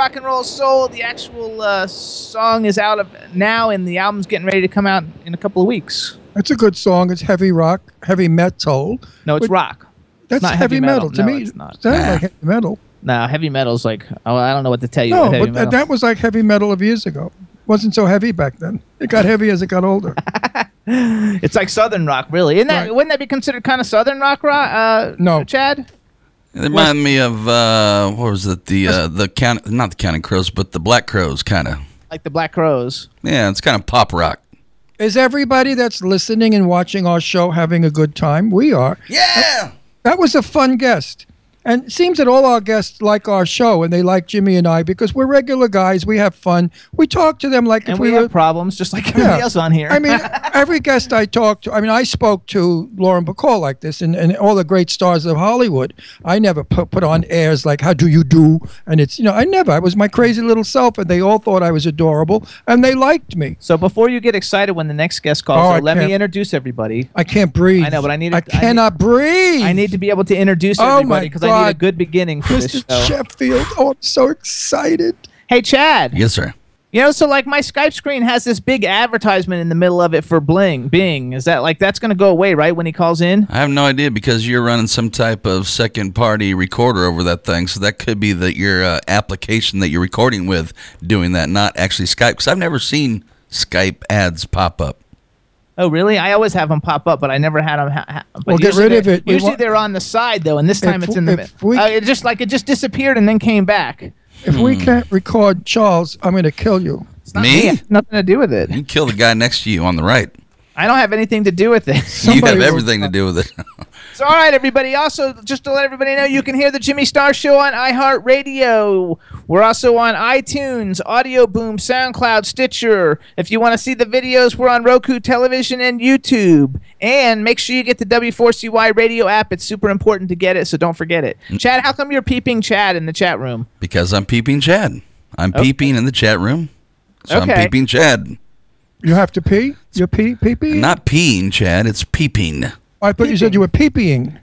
Rock and Roll Soul. The actual uh, song is out of now, and the album's getting ready to come out in a couple of weeks. That's a good song. It's heavy rock, heavy metal. No, it's But rock. That's not heavy, heavy metal. metal. to No, me. it's not. Sounds like heavy metal. No, heavy metal's like oh, I don't know what to tell you. No, heavy but metal. that, that was like heavy metal of years ago. wasn't so heavy back then. It got heavy as it got older. it's like southern rock, really. Isn't that Right. wouldn't that be considered kind of southern rock? rock uh, No. Chad. It reminded me of uh, what was it? The uh, the count, not the Counting Crows, but the Black Crowes, kind of. Like the Black Crowes. Yeah, it's kind of pop rock. Is everybody that's listening and watching our show having a good time? We are. Yeah. That was a fun guest. And it seems that all our guests like our show and they like Jimmy and I because we're regular guys. We have fun. We talk to them like And if we we have were. problems just like everybody else on here. I mean, every guest I talked to, I mean, I spoke to Lauren Bacall like this and, and all the great stars of Hollywood. I never put, put on airs like, how do you do? And it's, you know, I never. I was my crazy little self and they all thought I was adorable and they liked me. so before you get excited when the next guest calls, Oh, let me introduce everybody. I can't breathe. I know, but I need. To I cannot breathe. I need to be able to introduce Oh, everybody because I need a good beginning for this Mr. show. Sheffield. Oh, I'm so excited. Hey, Chad. Yes, sir. You know, so like my Skype screen has this big advertisement in the middle of it for Bling, Bing. Is that like that's going to go away, right, when he calls in? I have no idea because you're running some type of second party recorder over that thing. So that could be that your uh, application that you're recording with doing that, not actually Skype. Because I've never seen Skype ads pop up. Oh, really? I always have them pop up, but I never had them. Ha- ha- but Well, get rid of it. We Usually want- they're on the side though, and this time If- it's in the middle. we- Uh, it just like it just disappeared and then came back. If Hmm. we can't record Charles, I'm going to kill you. It's not Me? It has nothing to do with it. You kill the guy next to you on the right. I don't have anything to do with it. you Somebody have everything to do with it. So, all right, everybody. Also, just to let everybody know, you can hear the Jimmy Star Show on iHeartRadio. We're also on iTunes, Audio Boom, SoundCloud, Stitcher. If you want to see the videos, we're on Roku Television and YouTube. And make sure you get the W4CY radio app. It's super important to get it, so don't forget it. Mm. Chad, how come you're peeping Chad in the chat room? because I'm peeping Chad. I'm Okay. peeping in the chat room. So I'm peeping Chad. You have to pee? You're pee pee pee? Not peeing Chad, it's peeping. I thought you said you were peeping.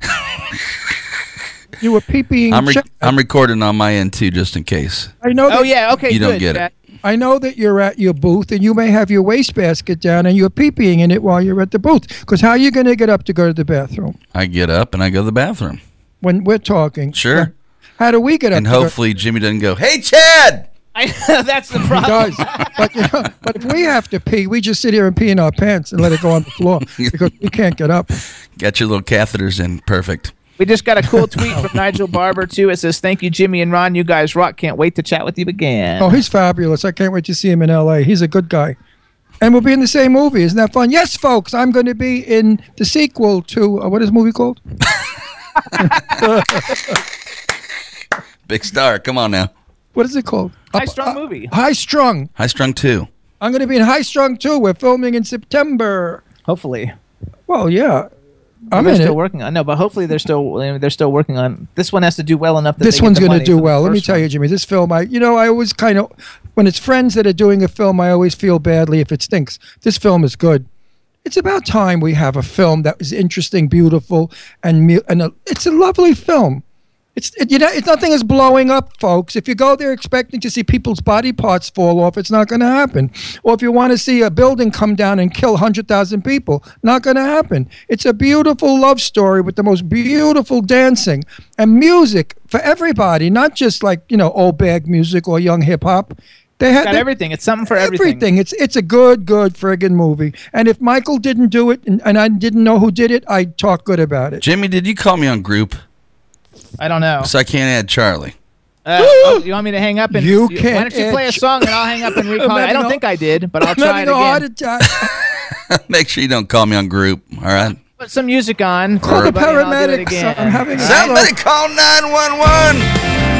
You were peeping. I'm re- I'm recording on my end too, just in case. I know. Oh yeah, okay, You don't good. get it. I know that you're at your booth and you may have your wastebasket down and you're peeping in it while you're at the booth. Because how are you going to get up to go to the bathroom I get up and I go to the bathroom. when we're talking? Sure. How do we get up? And to go- hopefully Jimmy doesn't go, "Hey, Chad." I, that's the He problem. does. but, you know, but if we have to pee, we just sit here and pee in our pants and let it go on the floor because we can't get up. Got your little catheters in. Perfect. We just got a cool tweet from Nigel Barber too. It says, "Thank you, Jimmy and Ron. You guys rock. Can't wait to chat with you again." Oh, he's fabulous. I can't wait to see him in L.A. He's a good guy. And we'll be in the same movie. Isn't that fun? Yes, folks. I'm going to be in the sequel to uh, what is the movie called? Big star. Come on now. What is it called? High strung uh, uh, movie. High Strung. High strung too. I'm going to be in High Strung too. We're filming in September. Hopefully, Well, yeah. I'm they're in still it. working on. No, but hopefully they're still they're still working on. This one has to do well enough. That This they one's going to do well. Let me tell one. you, Jimmy. This film, I, you know, I always kind of, when it's friends that are doing a film, I always feel badly if it stinks. This film is good. It's about time we have a film that is interesting, beautiful, and mu- and a, it's a lovely film. It's it, you know, it's nothing is blowing up, folks. If you go there expecting to see people's body parts fall off, it's not going to happen. Or if you want to see a building come down and kill hundred thousand people, not going to happen. It's a beautiful love story with the most beautiful dancing and music for everybody, not just like you know old bag music or young hip hop. They It's had got they- everything. It's something for everything. everything. It's it's a good, good friggin' movie. And if Michael didn't do it and, and I didn't know who did it, I'd talk good about it. Jimmy, did you call me on group? I don't know. So I can't add Charlie. Uh, oh, you want me to hang up and You Why can't don't you play a song and I'll hang up and recall? I'm it? I don't a- think I did, but I'll I'm try it having again. Make sure you don't call me on group. All right. Put some music on. Call the everybody and I'll do it paramedics. I'm having a Somebody call nine one one.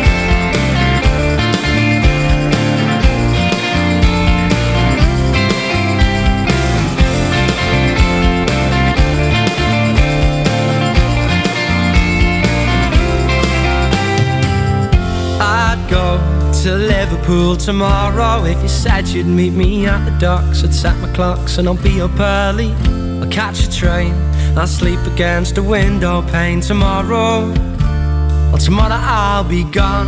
Go to Liverpool tomorrow if you said you'd meet me at the docks. I'd set my clocks and I'll be up early. I'll catch a train. I'll sleep against a window pane tomorrow. Well, tomorrow I'll be gone.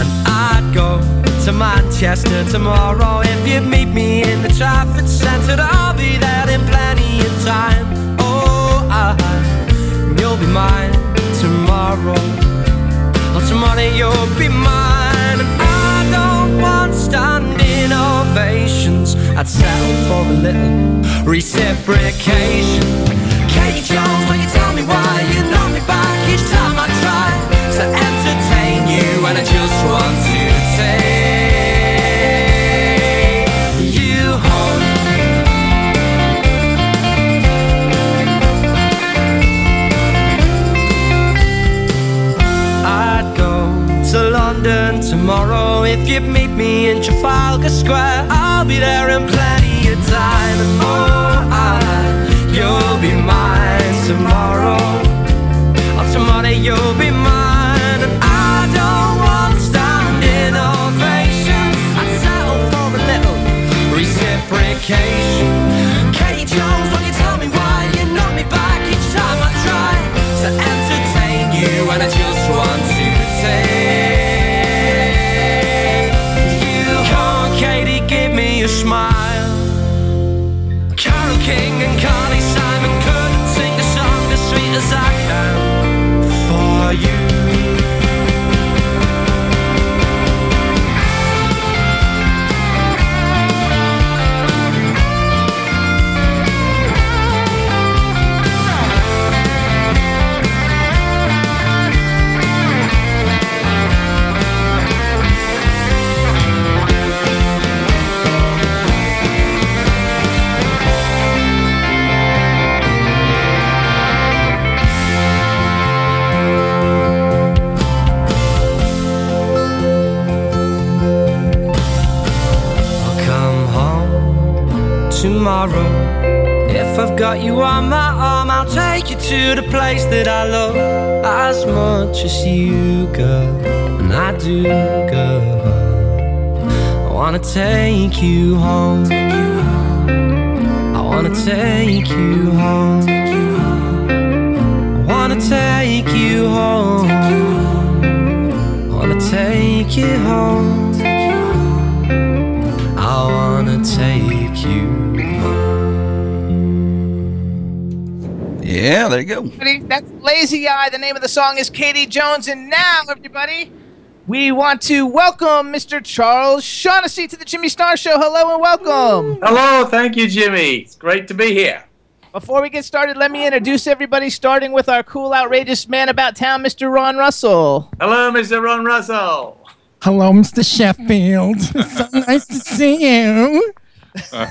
And I'd go to Manchester tomorrow if you'd meet me in the traffic centre. I'll be there in plenty of time. Oh, I, you'll be mine tomorrow. Well, tomorrow you'll be mine. I'd settle for a little reciprocation. Katie Jones, when you tell me why you knock me back each time I try to entertain you, and I just want to take you home. I'd go to London tomorrow if you'd meet me in Trafalgar Square. I'll be there in plenty of time, and oh, I, you'll be mine tomorrow. Oh, tomorrow you'll be mine, and I don't want standing ovations. I'd settle for a little reciprocation. King Got you on my arm, I'll take you to the place that I love as much as you, girl, and I do, girl. I wanna take you home. I wanna take you home. I wanna take you home. I wanna take you home. I wanna take Yeah, there you go. That's Lazy Eye. The name of the song is Katie Jones. And now, everybody, we want to welcome Mr. Charles Shaughnessy to the Jimmy Star Show. Hello and welcome. Hello, thank you, Jimmy. It's great to be here. Before we get started, let me introduce everybody, starting with our cool, outrageous man about town, Mr. Ron Russell. Hello, Mr. Ron Russell. Hello, Mr. Sheffield. so nice to see you. Uh,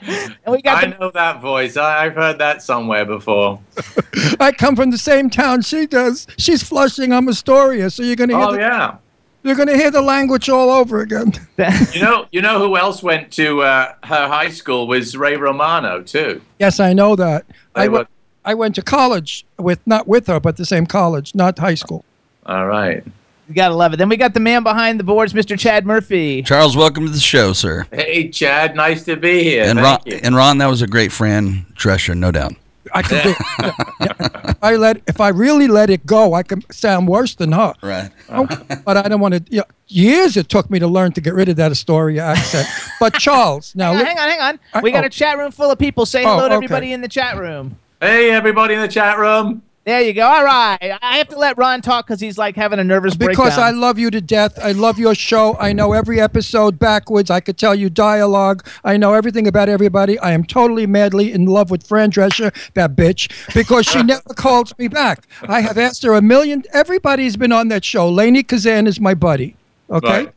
And we got I know that voice. I, I've heard that somewhere before. I come from the same town she does. She's Flushing. I'm Astoria, so you're gonna hear Oh the, yeah. you're gonna hear the language all over again. You know, you know who else went to uh, her high school was Ray Romano too. Yes, I know that. They I were- went. I went to college with not with her, but the same college, not high school. All right. You gotta love it. Then we got the man behind the boards, Mr. Chad Murphy. Charles, welcome to the show, sir. Hey, Chad. Nice to be here. and Thank Ron, you. and Ron, that was a great Fran Drescher, no doubt. I could do. if I let, if I really let it go, I can sound worse than her. Right. Oh, but I don't want to. You know, years it took me to learn to get rid of that Astoria accent. But Charles, now Hang on, li- hang on, hang on. I- We got oh. a chat room full of people. Say Oh, hello to oh, okay. everybody in the chat room. Hey, everybody in the chat room. There you go. All right. I have to let Ron talk because he's like having a nervous because I love you to death. I love your show. I know every episode backwards. I could tell you dialogue. I know everything about everybody. I am totally madly in love with Fran Drescher, that bitch, because she never calls me back. I have asked her a million. Everybody's been on that show. Lainie Kazan is my buddy. Okay. Right.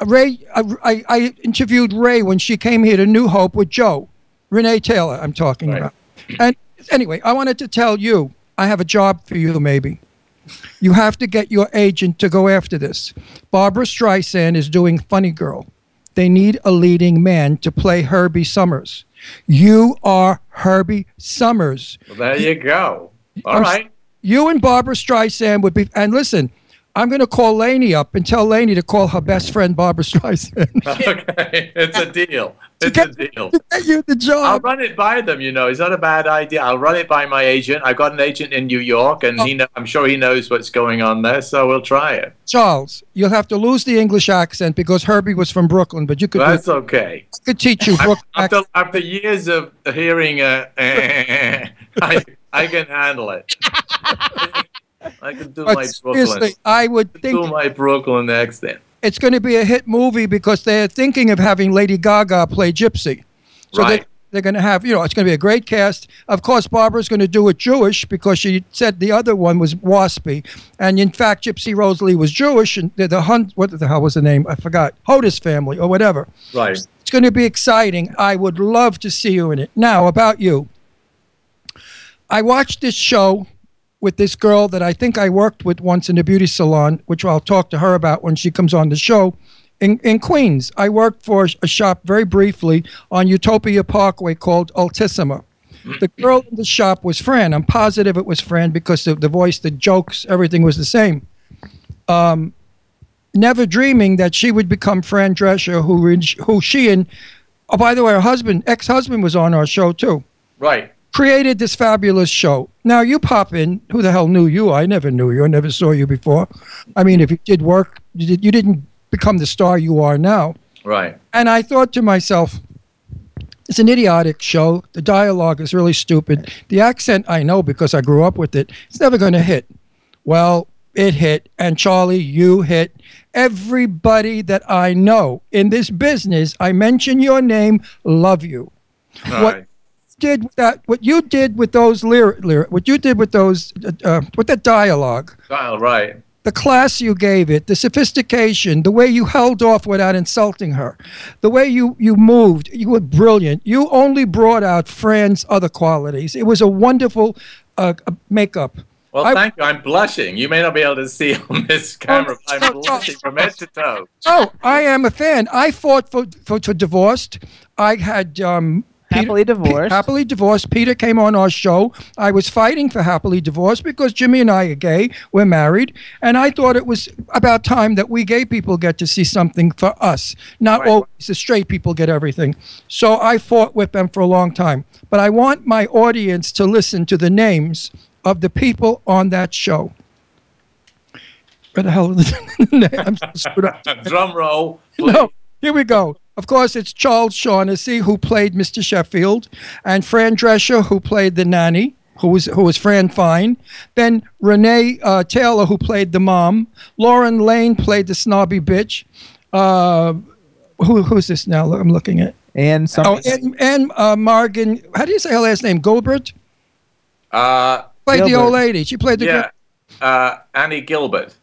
Uh, Ray, I, I, I interviewed Ray when she came here to New Hope with Joe, Renee Taylor. I'm talking Right. about. And anyway, I wanted to tell you, I have a job for you, maybe. You have to get your agent to go after this. Barbra Streisand is doing Funny Girl. They need a leading man to play Herbie Summers. You are Herbie Summers. Well, there you go. All I'm- right. You and Barbra Streisand would be. And listen, I'm going to call Lainie up and tell Lainie to call her best friend Barbra Streisand. okay. It's a deal. It's a deal. to get you the job. I'll run it by them. You know, it's not a bad idea. I'll run it by my agent. I've got an agent in New York, and he, know, I'm sure he knows what's going on there. So we'll try it. Charles, you'll have to lose the English accent because Herbie was from Brooklyn, but you could. That's do, okay. I could teach you Brooklyn After, after years of hearing, uh, I, I can handle it. I can do But my Brooklyn. I would Do think my Brooklyn accent. it's going to be a hit movie because they're thinking of having Lady Gaga play Gypsy. So Right. they, they're going to have, you know, it's going to be a great cast. Of course, Barbra's going to do it Jewish because she said the other one was waspy. And in fact, Gypsy Rose Lee was Jewish. And the, the Hunt, what the hell was the name? I forgot. Hodis family or whatever. Right. It's going to be exciting. I would love to see you in it. Now, about you. I watched this show with this girl that I think I worked with once in a beauty salon, which I'll talk to her about when she comes on the show. In, in Queens, I worked for a shop very briefly on Utopia Parkway called Altissima. The girl in the shop was Fran. I'm positive it was Fran because the, the voice, the jokes, everything was the same. Um, never dreaming that she would become Fran Drescher, who, who she and, oh, by the way, her husband, ex husband, was on our show too Right. created this fabulous show. Now you pop in. Who the hell knew you? I never knew you. I never saw you before. I mean, if you did work, you, did, you didn't become the star you are now. Right. And I thought to myself, it's an idiotic show. The dialogue is really stupid. The accent I know because I grew up with it. It's never going to hit. Well, it hit. And Charlie, you hit. Everybody that I know in this business, I mention your name, love you All what right. Did with that what you did with those lyric, lyric what you did with those uh, uh, with that dialogue right the class you gave it the sophistication the way you held off without insulting her the way you you moved you were brilliant you only brought out fran's other qualities it was a wonderful uh, uh, makeup Well, I- thank you. I'm blushing. You may not be able to see on this camera. but I'm blushing from head to toe. oh i am a fan i fought for for, for divorced i had um Happily divorced. happily divorced. Peter came on our show. I was fighting for happily divorced because Jimmy and I are gay. We're married, and I thought it was about time that we gay people get to see something for us. Not Right. always the straight people get everything. So I fought with them for a long time. But I want my audience to listen to the names of the people on that show. Where the hell? is the- I'm so screwed up. Drum roll. No, here we go. Of course, it's Charles Shaughnessy who played Mr. Sheffield, and Fran Drescher who played the nanny, who was who was Fran Fine. Then Renee uh, Taylor who played the mom. Lauren Lane played the snobby bitch. Uh, who who's this now? I'm looking at. And some Oh, and, and uh, Morgan. How do you say her last name? Guilbert. Uh, Played the old lady. She played the yeah. Uh, Annie Guilbert.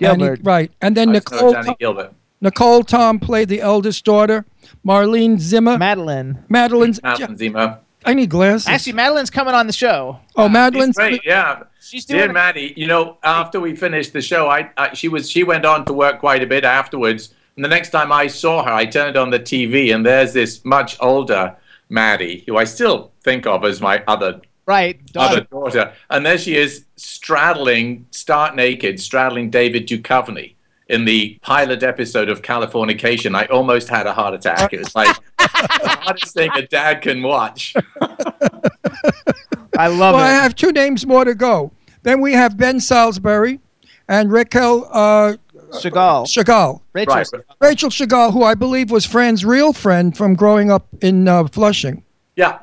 Annie- Guilbert. right? And then I thought Nicole. Annie Guilbert. Nicole Tom played the eldest daughter. Marlene Zimmer. Madeline. Madeline's. Madeline Zima. I need glasses. Actually, Madeline's coming on the show. oh, Madeline's. Great, yeah. She's doing Dear it. Maddie, you know, after we finished the show, I, I she was she went on to work quite a bit afterwards. And the next time I saw her, I turned on the TV, and there's this much older Maddie, who I still think of as my other Right. other daughter. daughter. And there she is, straddling, stark naked, straddling David Duchovny in the pilot episode of Californication. I almost had a heart attack. It was like the hardest thing a dad can watch. I love it. well, I have two names more to go. Then we have Ben Salisbury and Raquel uh, Chagall. Chagall. Rachel. Right. Rachel Chagall, who I believe was Fran's real friend from growing up in uh, Flushing. Yeah.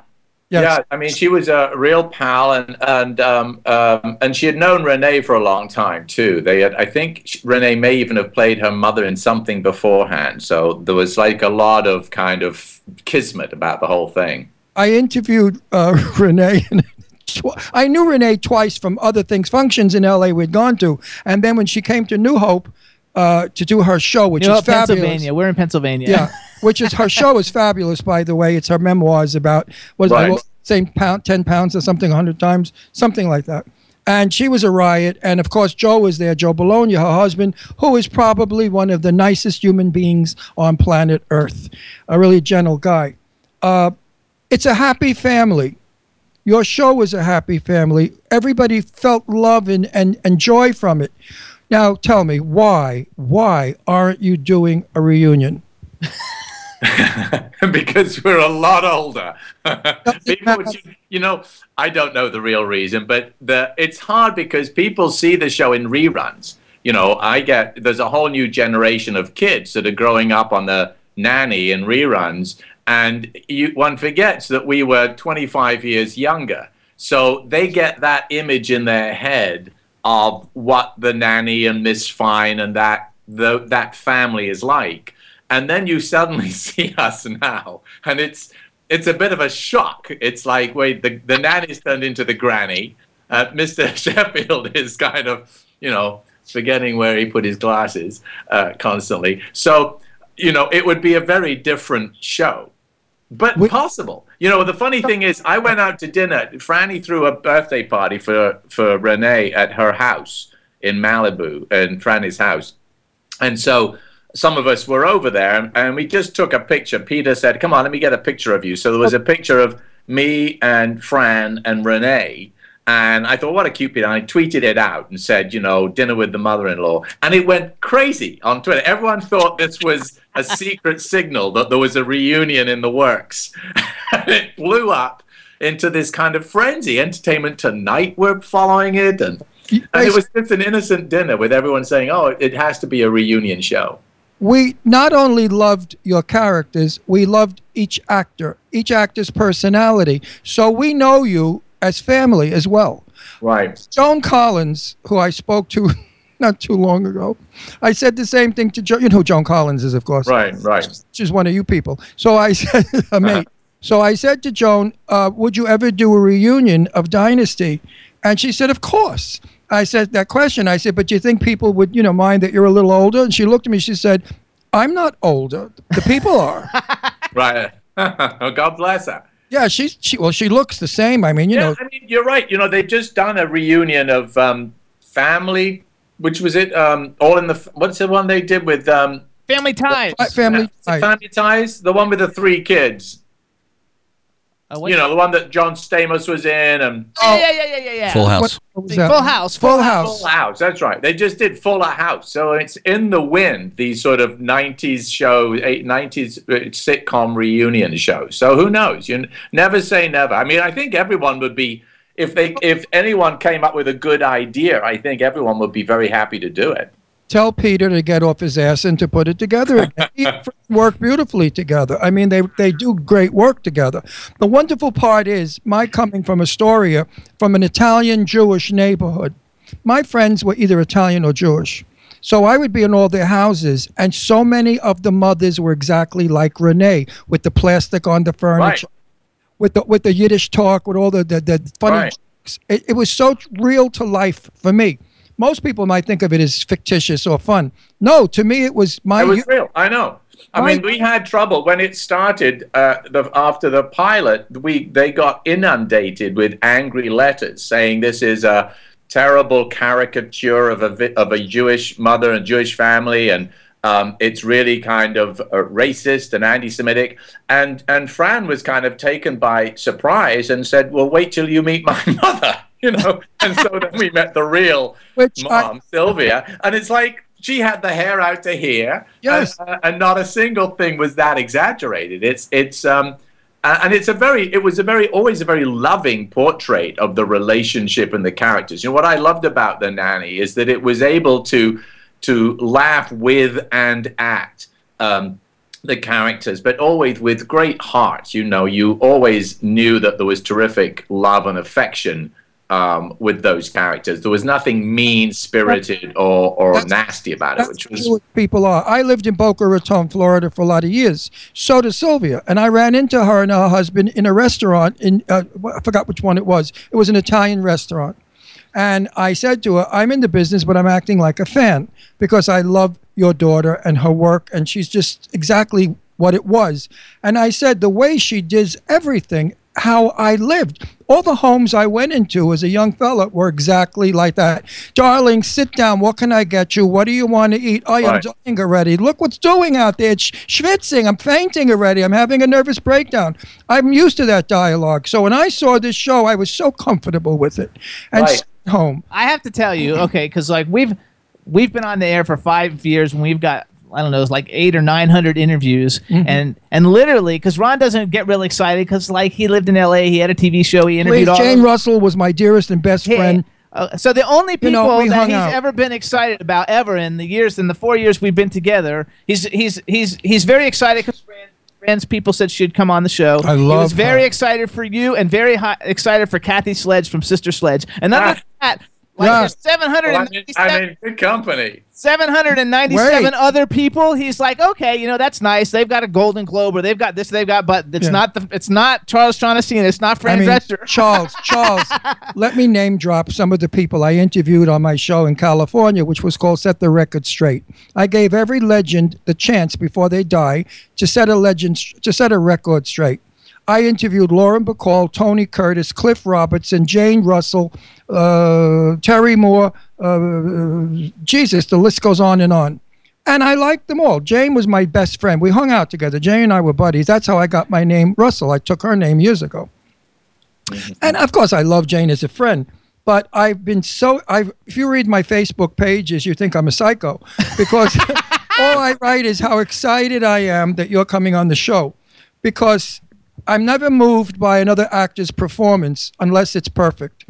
Yes. Yeah, I mean, she was a real pal, and and um, um, and she had known Renee for a long time too. They had, I think, sh- Renee may even have played her mother in something beforehand. So there was like a lot of kind of kismet about the whole thing. I interviewed uh, Renee. And tw- I knew Renee twice from other things, functions in LA we'd gone to. And then when she came to New Hope uh, to do her show, which New is Hope, fabulous. Pennsylvania. We're in Pennsylvania. Yeah, which is her show is fabulous, by the way. It's her memoirs about was Right. I same pound, ten pounds or something, hundred times, something like that. And she was a riot, and of course Joe was there, Joe Bologna, her husband, who is probably one of the nicest human beings on planet Earth, a really gentle guy. Uh, it's a happy family. Your show was a happy family. Everybody felt love and, and, and joy from it. Now tell me, why, why aren't you doing a reunion? because we're a lot older. people, you know, I don't know the real reason, but the it's hard because people see the show in reruns. You know, I get there's a whole new generation of kids that are growing up on the nanny and reruns, and you, one forgets that we were 25 years younger. So they get that image in their head of what the nanny and Miss Fine and that the, that family is like and then you suddenly see us now. And it's it's a bit of a shock. It's like wait the, the nanny's turned into the granny. Uh, mr sheffield is kind of you know forgetting where he put his glasses uh, constantly. So you know it would be a very different show but possible. You know, the funny thing is, I went out to dinner. Franny threw a birthday party for for Renee at her house in Malibu, in Franny's house, and so some of us were over there, and, and we just took a picture. Peter said, "Come on, let me get a picture of you." So there was a picture of me and Fran and Renee. And I thought, what a cute picture. And I tweeted it out and said, you know, dinner with the mother in law. And it went crazy on Twitter. Everyone thought this was a secret signal that there was a reunion in the works. and it blew up into this kind of frenzy. Entertainment Tonight were following it. And, and it was just an innocent dinner with everyone saying, oh, it has to be a reunion show. We not only loved your characters, we loved each actor, each actor's personality. So we know you as family as well. Right. Joan Collins, who I spoke to not too long ago, I said the same thing to Joan. You know who Joan Collins is, of course. Right, right. She's one of you people. So I said, a mate. So I said to Joan, uh, "Would you ever do a reunion of Dynasty?" And she said, "Of course." I said that question. I said, "But do you think people would, you know, mind that you're a little older?" And she looked at me. She said, "I'm not older. The people are." Right. God bless her. yeah, she's she. Well, she looks the same. I mean, you yeah, know, I mean, you're right. You know, they've just done a reunion of um, Family, which was it? Um, all in the what's the one they did with um, Family Ties. Family Ties. Family Ties, the one with the three kids. What- you know, the one that John Stamos was in, and Oh, yeah, yeah, yeah, yeah, yeah. Full House. What was Full? House. Full House. Full House. That's right. They just did Full House, so it's in the wind. These sort of '90s show, eight, '90s uh, sitcom reunion shows. So who knows? You never say never. I mean, I think everyone would be if they if anyone came up with a good idea, I think everyone would be very happy to do it. Tell Peter to get off his ass and to put it together again. He work beautifully together. I mean, they, they do great work together. The wonderful part is my coming from Astoria, from an Italian Jewish neighborhood. My friends were either Italian or Jewish. So I would be in all their houses, and so many of the mothers were exactly like Renee, with the plastic on the furniture, with the with the Yiddish talk, with all the the, the funny Right. jokes. It, it was so real to life for me. Most people might think of it as fictitious or fun. No, to me it was my. It was real. I know. I Right. mean, we had trouble when it started. Uh, the, after the pilot, we they got inundated with angry letters saying this is a terrible caricature of a vi- of a Jewish mother and Jewish family, and um, it's really kind of uh, racist and anti-Semitic. And and Fran was kind of taken by surprise and said, "Well, wait till you meet my mother." You know, and so then we met the real Which I- mom, Sylvia, and it's like she had the hair out to here, Yes. and, uh, and not a single thing was that exaggerated. It's it's um, uh, and it's a very it was a very always a very loving portrait of the relationship and the characters. You know what I loved about the nanny is that it was able to to laugh with and at. Um, the characters, but always with great heart. You know, you always knew that there was terrific love and affection um, with those characters. There was nothing mean spirited or, or nasty about it, which was what people are. I lived in Boca Raton, Florida, for a lot of years. So did Sylvia, and I ran into her and her husband in a restaurant. In uh, I forgot which one it was. It was an Italian restaurant, and I said to her, "I'm in the business, but I'm acting like a fan because I love your daughter and her work, and she's just exactly what it was." And I said, "The way she does everything." How I lived. All the homes I went into as a young fella were exactly like that. Darling, sit down. What can I get you? What do you want to eat? Oh, I'm Right. dying already. Look what's doing out there. It's schwitzing. I'm fainting already. I'm having a nervous breakdown. I'm used to that dialogue. So when I saw this show, I was so comfortable with it. And Right. home. I have to tell you, okay, because like we've we've been on the air for five years, and we've got I don't know, it's like eight or nine hundred interviews, Mm-hmm. and and literally, because Ron doesn't get real excited, because like he lived in L.A., he had a TV show, he interviewed Please, all. Jane Russell was my dearest and best friend. Uh, so the only You people know, that he's out. ever been excited about ever in the years in the four years we've been together, he's he's he's he's very excited because Friends people said she'd come on the show. I He was love very her. excited for you and very hi- excited for Kathy Sledge from Sister Sledge. And other Ah. than that, like Yeah. there's 797 Well, I'm, in, I'm good company. 797 Wait. other people. He's like, okay, you know, that's nice. They've got a Golden Globe or they've got this, they've got, but it's Yeah. not the, it's not Charles Shaughnessy it's not Fran I mean, Drescher. Charles, Charles, let me name drop some of the people I interviewed on my show in California, which was called Set the Record Straight. I gave every legend the chance before they die to set a legend, to set a record straight. I interviewed Lauren Bacall, Tony Curtis, Cliff Robertson, Jane Russell, uh, Terry Moore. Uh, Jesus, the list goes on and on. And I liked them all. Jane was my best friend. We hung out together. Jane and I were buddies. That's how I got my name, Russell. I took her name years ago. And of course, I love Jane as a friend. But I've been so. I've if you read my Facebook pages, you think I'm a psycho because all I write is how excited I am that you're coming on the show, because I'm never moved by another actor's performance unless it's perfect.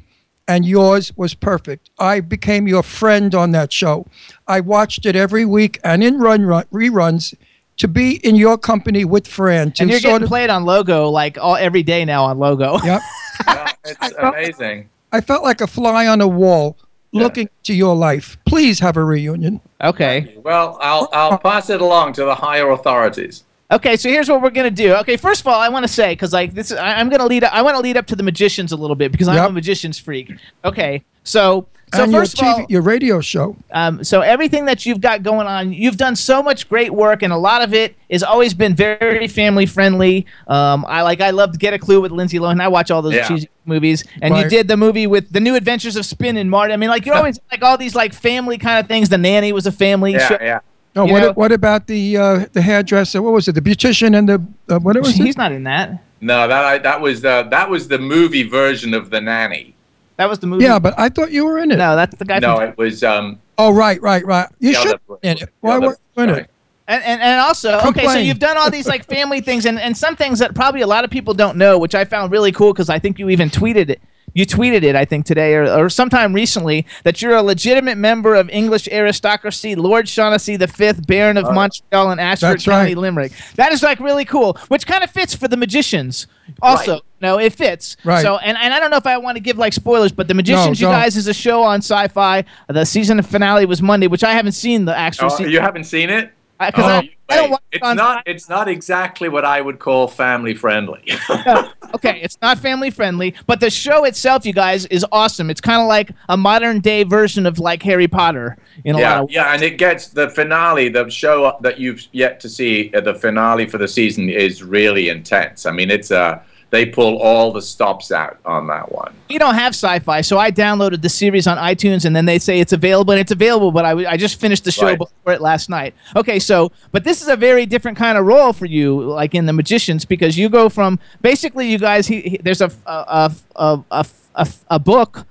And yours was perfect. I became your friend on that show. I watched it every week and in run, run reruns to be in your company with Fran. To And you're sort getting of, played on Logo like all every day now on Logo. Yep. It's amazing. I felt like a fly on a wall looking to your life. Please have a reunion. Okay. Well, I'll I'll uh-huh. pass it along to the higher authorities. Okay, so here's what we're gonna do. Okay, first of all, I want to say because like this, I, I'm gonna lead. I want to lead up to the magicians a little bit because I'm a magician's freak. Okay, so so and your first of all, your radio show. um, so everything that you've got going on, you've done so much great work, and a lot of it has always been very family friendly. Um, I like, I loved Get a Clue with Lindsay Lohan. I watch all those Yeah. cheesy movies, and you did the movie with the New Adventures of Spin and Marty. I mean, like you're always like all these like family kind of things. The Nanny was a family Yeah, show. yeah. Oh, You what, know- what about the uh, the hairdresser? What was it? The beautician and the uh, what was He's it? not in that. No, that I, that was the that was the movie version of the nanny. That was the movie. Yeah, but I thought you were in it. no, that's the guy. No, from, it was um. Oh, right, right, right. You the should other- in it. Why other- weren't you in it? And, and, and also, okay, so you've done all these like family things and, and some things that probably a lot of people don't know, which I found really cool because I think you even tweeted it you tweeted it, I think today or, or sometime recently, that you're a legitimate member of English aristocracy, Lord Shaughnessy V, Baron of uh, Montreal and Ashford County, right. Limerick. That is like really cool, which kind of fits for the magicians. Also, Right. no, it fits. Right. So, and, and I don't know if I want to give like spoilers, but the magicians, you guys, is a show on Sci-Fi. The season finale was Monday, which I haven't seen the actual. Oh, season. you haven't seen it? Because Oh, I, I don't watch it it's on not. It's not exactly what I would call family friendly. okay, it's not family friendly, but the show itself, you guys, is awesome. It's kind of like a modern day version of like Harry Potter in a yeah, lot of yeah, and it gets the finale. The show that you've yet to see, uh, the finale for the season is really intense. I mean, it's uh, they pull all the stops out on that one. We don't have sci-fi, so I downloaded the series on iTunes, and then they say it's available, and it's available. But I, w- I just finished the show Right. before it last night. Okay, so but this is a very different kind of role for you, like in the Magicians, because you go from basically you guys. He, he, there's a a, a, a, a, a book,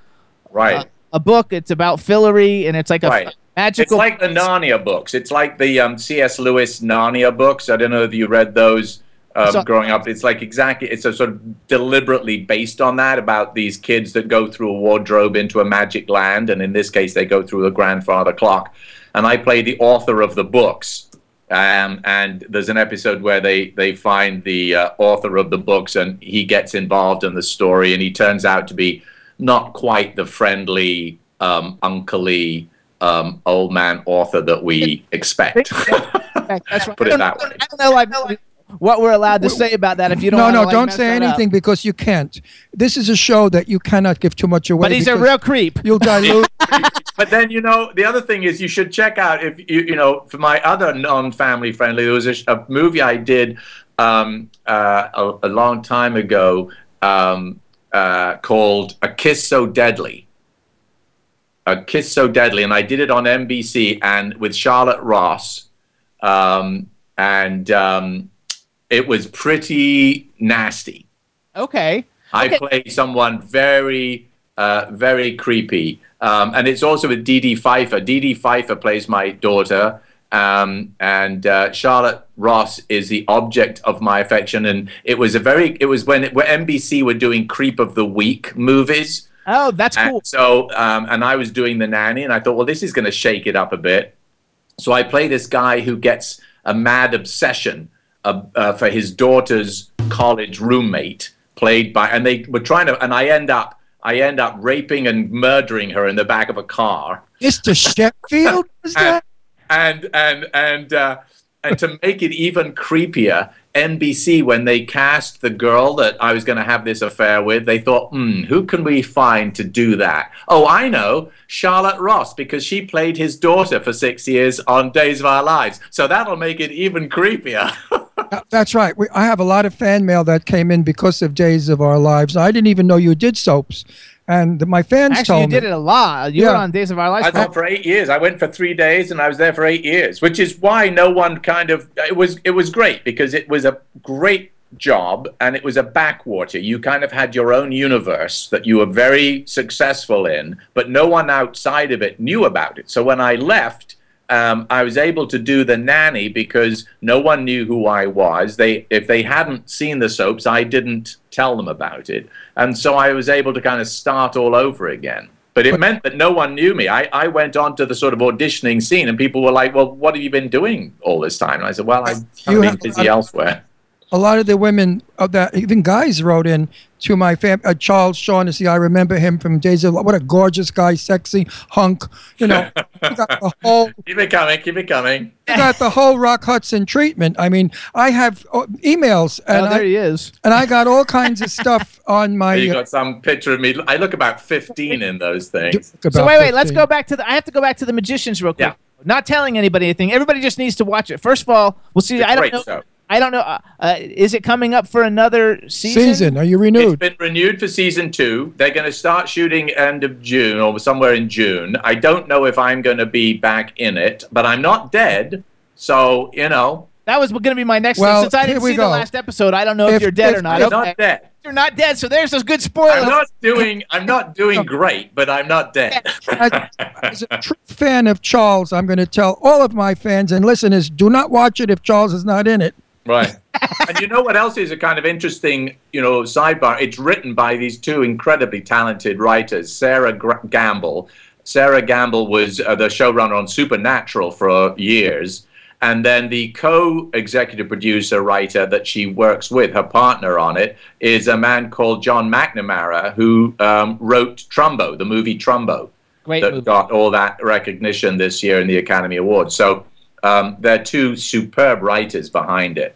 Right. a book. It's about Fillory, and it's like a Right. magical. It's like the Narnia books. It's like the um, C.S. Lewis Narnia books. I don't know if you read those um, So- growing up. It's like exactly. It's a sort of deliberately based on that about these kids that go through a wardrobe into a magic land, and in this case, they go through a grandfather clock. And I play the author of the books. Um, and there's an episode where they they find the uh, author of the books, and he gets involved in the story, and he turns out to be not quite the friendly, um, uncly, um, old man author that we expect. That's right. Put I it don't that know- way. I don't know like what we're allowed to say about that. If you don't, no, wanna, no, like, don't say that up. anything because you can't. This is a show that you cannot give too much away. But he's a real creep. You'll dilute. but then you know the other thing is you should check out if you you know for my other non-family friendly there was a, a movie I did um, uh, a, a long time ago um, uh, called A Kiss So Deadly. A Kiss So Deadly, and I did it on NBC and with Charlotte Ross, um, and um, it was pretty nasty. Okay. I Okay. play someone very, uh, very creepy. Um, and it's also with Dee Dee Pfeiffer. Dee Dee Pfeiffer plays my daughter. Um, and uh, Charlotte Ross is the object of my affection. And it was a very, it was when, when NBC were doing Creep of the Week movies. Oh, that's And cool. so, um, and I was doing the nanny, and I thought, well, this is going to shake it up a bit. So I play this guy who gets a mad obsession uh, uh, for his daughter's college roommate, played by, and they were trying to, and I end up, I end up raping and murdering her in the back of a car Mr. Sheffield is that? and and and uh, and to make it even creepier, NBC when they cast the girl that I was going to have this affair with, they thought, hmm, who can we find to do that? Oh, I know, Charlotte Ross, because she played his daughter for six years on Days of Our Lives. So that'll make it even creepier. Uh, that's right. We, I have a lot of fan mail that came in because of Days of Our Lives. I didn't even know you did soaps, and my fans Actually, told you me. did it a lot. You were on Days of Our Lives. I was there for eight years. I went for three days, and I was there for eight years, which is why no one kind of it was it was great because it was a great job and it was a backwater. You kind of had your own universe that you were very successful in, but no one outside of it knew about it. So when I left. Um, I was able to do the nanny because no one knew who I was. They, if they hadn't seen the soaps, I didn't tell them about it, and so I was able to kind of start all over again. But it meant that no one knew me. I, I went on to the sort of auditioning scene, and people were like, "Well, what have you been doing all this time?" And I said, "Well, I've been busy elsewhere." A lot of the women of that, even guys wrote in to my fam. Uh, Charles Shaughnessy, I remember him from Days of. What a gorgeous guy, sexy hunk. You know, he got the whole Keep it coming. Keep it coming. he got the whole Rock Hudson treatment. I mean, I have uh, emails, and Oh, there I, he is. and I got all kinds of stuff on my. you uh, got some picture of me. I look about fifteen in those things. So about wait, wait. Let's go back to the. I have to go back to the magicians real quick. Yeah. Not telling anybody anything. Everybody just needs to watch it. First of all, we'll see. It's a I don't know. show. I don't know. Uh, uh, is it coming up for another season? season. Are you It's renewed? been renewed for season two. They're going to start shooting end of June or somewhere in June. I don't know if I'm going to be back in it, but I'm not dead. So you know, That was going to be my next Well, thing. Since I didn't we see the last episode, I don't know if, If- you're dead if- or not. I'm Okay. not dead. You're not dead, so there's a good spoiler. I'm not doing. I'm not doing great, but I'm not dead. As, as a true fan of Charles, I'm going to tell all of my fans and listeners: do not watch it if Charles is not in it. Right. and you know what else is a kind of interesting, you know, sidebar? It's written by these two incredibly talented writers, Sera Gra- Gamble. Sera Gamble was uh, the showrunner on Supernatural for years. And then the co executive producer writer that she works with, her partner on it, is a man called John McNamara, who um, wrote Trumbo, the movie Trumbo, Great that movie. got all that recognition this year in the Academy Awards. So um, they're two superb writers behind it.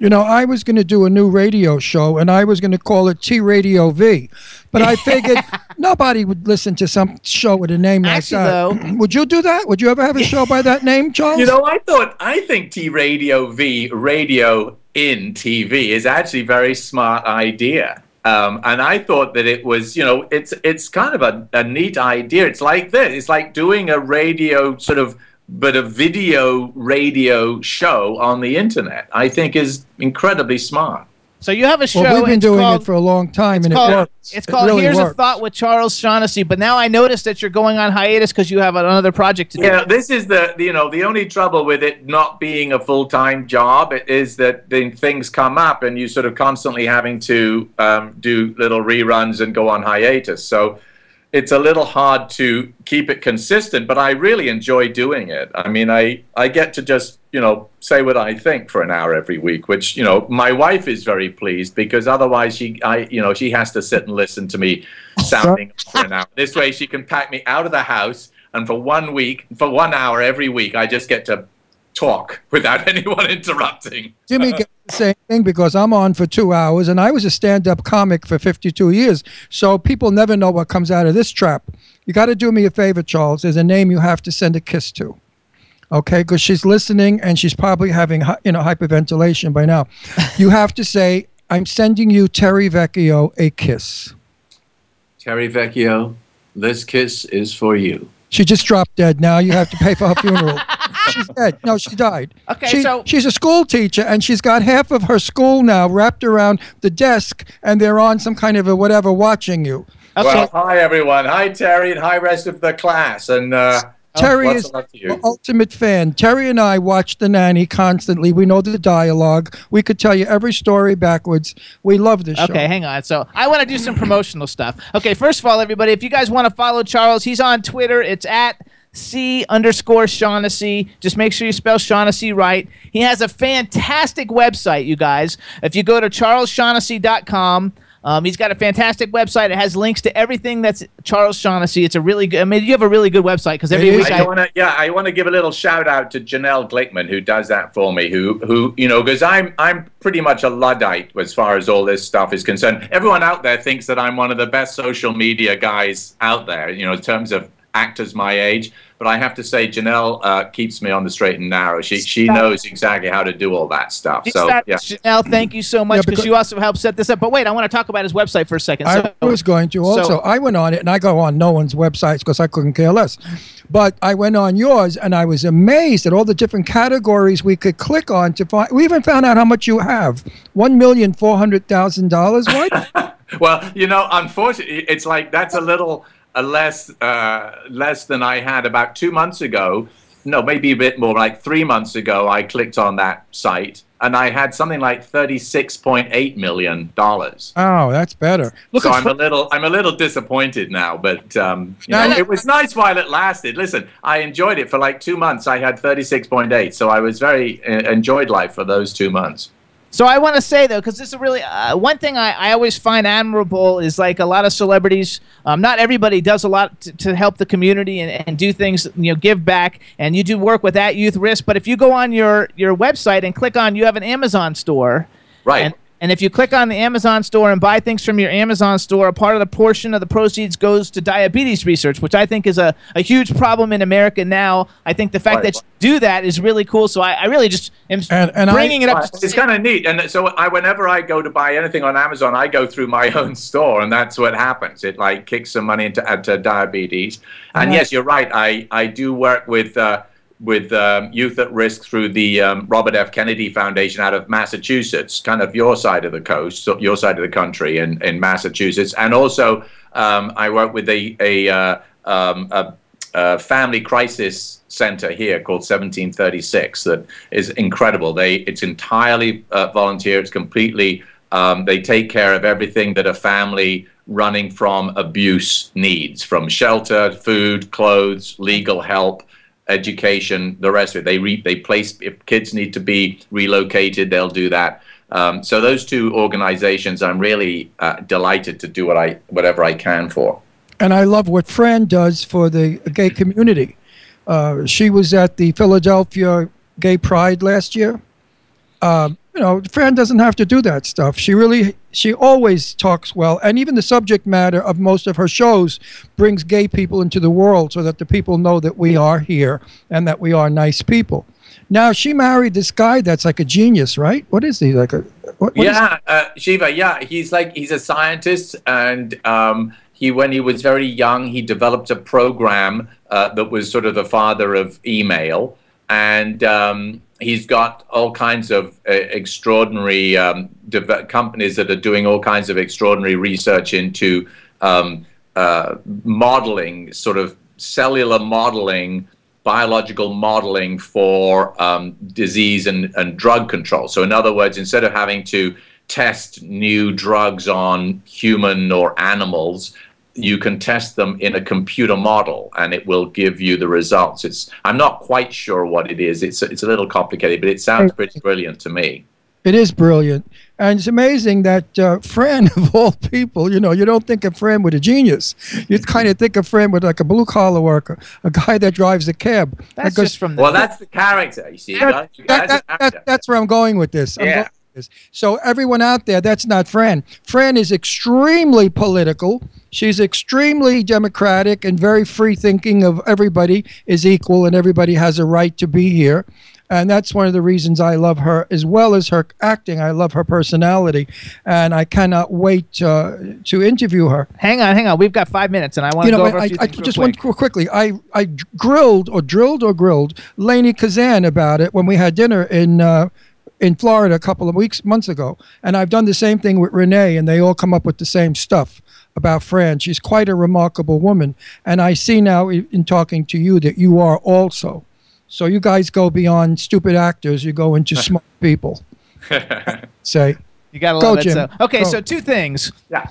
You know, I was going to do a new radio show and I was going to call it T Radio V. But I figured nobody would listen to some show with a name like that. Would you do that? Would you ever have a show by that name, Charles? You know, I thought I think T Radio V radio in TV is actually a very smart idea. Um, and I thought that it was, you know, it's it's kind of a, a neat idea. It's like this. It's like doing a radio sort of, but a video radio show on the internet. I think is incredibly smart. So you have a show. well, we've been doing called, it for a long time and called- it works. It's It called really Here's a. Thought with Charles Shaughnessy. But now I noticed that you're going on hiatus because you have another project to do. Yeah, this is the you know the only trouble with it not being a full time job is that then things come up and you sort of constantly having to um, do little reruns and go on hiatus. So it's a little hard to keep it consistent, but I really enjoy doing it. I mean, I I get to just you know say what I think for an hour every week, which you know my wife is very pleased because otherwise she I you know she has to sit and listen to me sounding for an hour. This way she can pack me out of the house and for one week, for one hour every week, I just get to talk without anyone interrupting. Jimmy same thing because I'm on for two hours and I was a stand up comic for 52 years. So people never know what comes out of this trap. You got to do me a favor, Charles. There's a name you have to send a kiss to. Okay, because she's listening and she's probably having you know hyperventilation by now. You have to say, "I'm sending you Terry Vecchio a kiss." Terry Vecchio, this kiss is for you. She just dropped dead. Now you have to pay for her funeral. she's dead. No, she died. Okay, She- so- she's a school teacher, and she's got half of her school now wrapped around the desk, and they're on some kind of a whatever watching you. Well, hi everyone. Hi Terry, and hi rest of the class. And uh, Terry what's is it to you? the ultimate fan. Terry and I watch The Nanny constantly. We know the dialogue. We could tell you every story backwards. We love this show. Okay, hang on. So I want to do some promotional stuff. Okay, first of all, everybody, if you guys want to follow Charles, he's on Twitter. It's at C underscore Shaughnessy. Just make sure you spell Shaughnessy right. He has a fantastic website, you guys. If you go to charlesshaughnessy.com, um, he's got a fantastic website. It has links to everything that's Charles Shaughnessy. It's a really good. I mean, you have a really good website because every week I, I want to, yeah, I want to give a little shout out to Janelle Glickman who does that for me. Who, who, you know, because I'm, I'm pretty much a luddite as far as all this stuff is concerned. Everyone out there thinks that I'm one of the best social media guys out there, you know, in terms of actors my age. But I have to say, Janelle uh, keeps me on the straight and narrow. She, she knows exactly how to do all that stuff. So, yeah. Janelle, thank you so much Yeah, because because- you also helped set this up. But wait, I want to talk about his website for a second. I So, was going to also. so- I went on it, and I go on no one's websites because I couldn't care less. But I went on yours, and I was amazed at all the different categories we could click on to find. We even found out how much you have: one million four hundred thousand dollars. What? Well, you know, unfortunately, it's like that's a little less uh, less than I had about two months ago. No, maybe a bit more. Like three months ago, I clicked on that site and I had something like thirty-six point eight million dollars. oh, that's better. Look So I'm Fr- a little, I'm a little disappointed now, but um, No, know, no. it was nice while it lasted. Listen, I enjoyed it for like two months. I had 36.8, so I was very uh, enjoyed life for those two months. So I want to say though, because this is really uh, one thing I, I always find admirable is like a lot of celebrities. Um, not everybody does a lot to, to help the community and, and do things, you know, give back. And you do work with that youth risk. But if you go on your your website and click on, you have an Amazon store, Right. And, and if you click on the Amazon store and buy things from your Amazon store, a part of the portion of the proceeds goes to diabetes research, which I think is a, a huge problem in America now. I think the fact Right. that you do that is really cool. So I, I really just am And- and I- bringing it up. It's kind of neat, and so I, whenever I go to buy anything on Amazon, I go through my own store, and that's what happens. It like kicks some money into, into diabetes. And Right. yes, you're right. I I do work with. Uh, with um, youth at risk through the um, Robert F. Kennedy Foundation out of Massachusetts, kind of your side of the coast, your side of the country in, in Massachusetts. And also, um, I work with a, a, uh, um, a uh, family crisis center here called 1736 that is incredible. They it's entirely uh, volunteer. It's completely um, they take care of everything that a family running from abuse needs, from shelter, food, clothes, legal help, education, the rest of it. They re- they place if kids need to be relocated, they'll do that. Um, so those two organizations, I'm really uh, delighted to do what I whatever I can for. And I love what Fran does for the gay community. Uh, she was at the Philadelphia Gay Pride last year. Um, you know, Fran doesn't have to do that stuff. She really, she always talks well, and even the subject matter of most of her shows brings gay people into the world, so that the people know that we are here and that we are nice people. Now she married this guy that's like a genius, right? What is he like? A what, what yeah, uh, Shiva. Yeah, he's like he's a scientist, and um, he when he was very young, he developed a program uh, that was sort of the father of email, and um, he's got all kinds of uh, extraordinary um, companies that are doing all kinds of extraordinary research into um, uh, modeling, sort of cellular modeling biological modeling for um, disease and, and drug control. So, in other words, instead of having to test new drugs on human or animals, you can test them in a computer model and it will give you the results. It's I'm not quite sure what it is. It's it's a little complicated, but it sounds pretty brilliant to me. It is brilliant. And it's amazing that uh, Fran, of all people, you know, you don't think of Fran with a genius. You kind of think of Fran with like a blue collar worker, a guy that drives a cab. That's Because- just from Well, that's the character, you see. that, that- That's that- that- that's where I'm going with this. I'm Yeah. This. So everyone out there, that's not Fran. Fran is extremely political. She's extremely democratic and very free thinking of everybody is equal and everybody has a right to be here. And that's one of the reasons I love her, as well as her acting. I love her personality, and I cannot wait uh, to interview her. Hang on, hang on. We've got five minutes, and I want to You know, go I, I things just quick. want quickly. I I grilled or drilled or grilled Lainie Kazan about it when we had dinner in uh, in Florida a couple of weeks months ago, and I've done the same thing with Renee, and they all come up with the same stuff about Fran. She's quite a remarkable woman, and I see now in talking to you that you are also. So you guys go beyond stupid actors. You go into smart people. Say. You gotta Go, love it. Jim. So. Okay, Go. so two things. Yeah.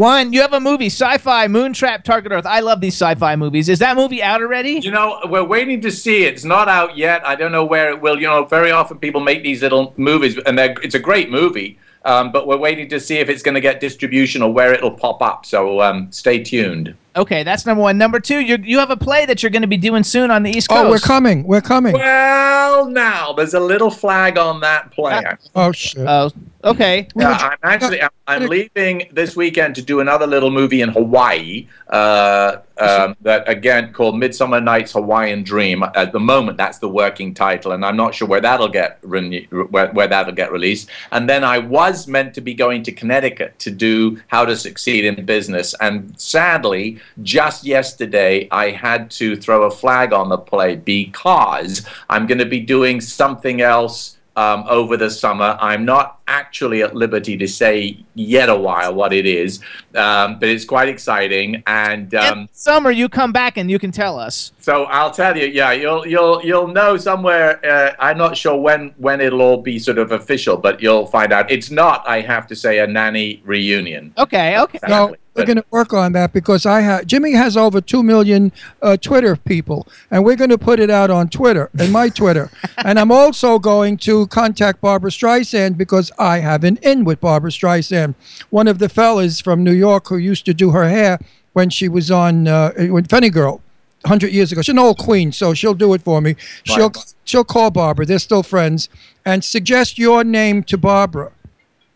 One, you have a movie, Sci-Fi, Moontrap, Target Earth. I love these sci-fi movies. Is that movie out already? You know, we're waiting to see. it. It's not out yet. I don't know where it will. You know, very often people make these little movies, and it's a great movie. Um, but we're waiting to see if it's going to get distribution or where it'll pop up. So um, stay tuned. Okay, that's number one. Number two, you you have a play that you're going to be doing soon on the East Coast. Oh, we're coming. We're coming. Well, now there's a little flag on that play. Oh shit. Oh, okay. Yeah, I'm actually I'm, I'm leaving this weekend to do another little movie in Hawaii. Uh, um, that again called Midsummer Night's Hawaiian Dream. At the moment, that's the working title, and I'm not sure where that'll get renew- where, where that'll get released. And then I was meant to be going to Connecticut to do How to Succeed in Business, and sadly, just yesterday I had to throw a flag on the play because I'm going to be doing something else um, over the summer. I'm not actually at liberty to say yet a while what it is, um, but it's quite exciting. And um, Summer, you come back and you can tell us. so I'll tell you, yeah, you'll you'll you'll know somewhere. Uh, I'm not sure when when it'll all be sort of official, but you'll find out. It's not, I have to say, a nanny reunion. Okay, okay. No, we're going to work on that because I have Jimmy has over two million uh, Twitter people, and we're going to put it out on Twitter and my Twitter. and I'm also going to contact Barbra Streisand because I have an in with Barbra Streisand, one of the fellas from New York who used to do her hair when she was on uh, with Funny Girl. 100 years ago. She's an old queen, so she'll do it for me. She'll she'll call Barbra. They're still friends and suggest your name to Barbra.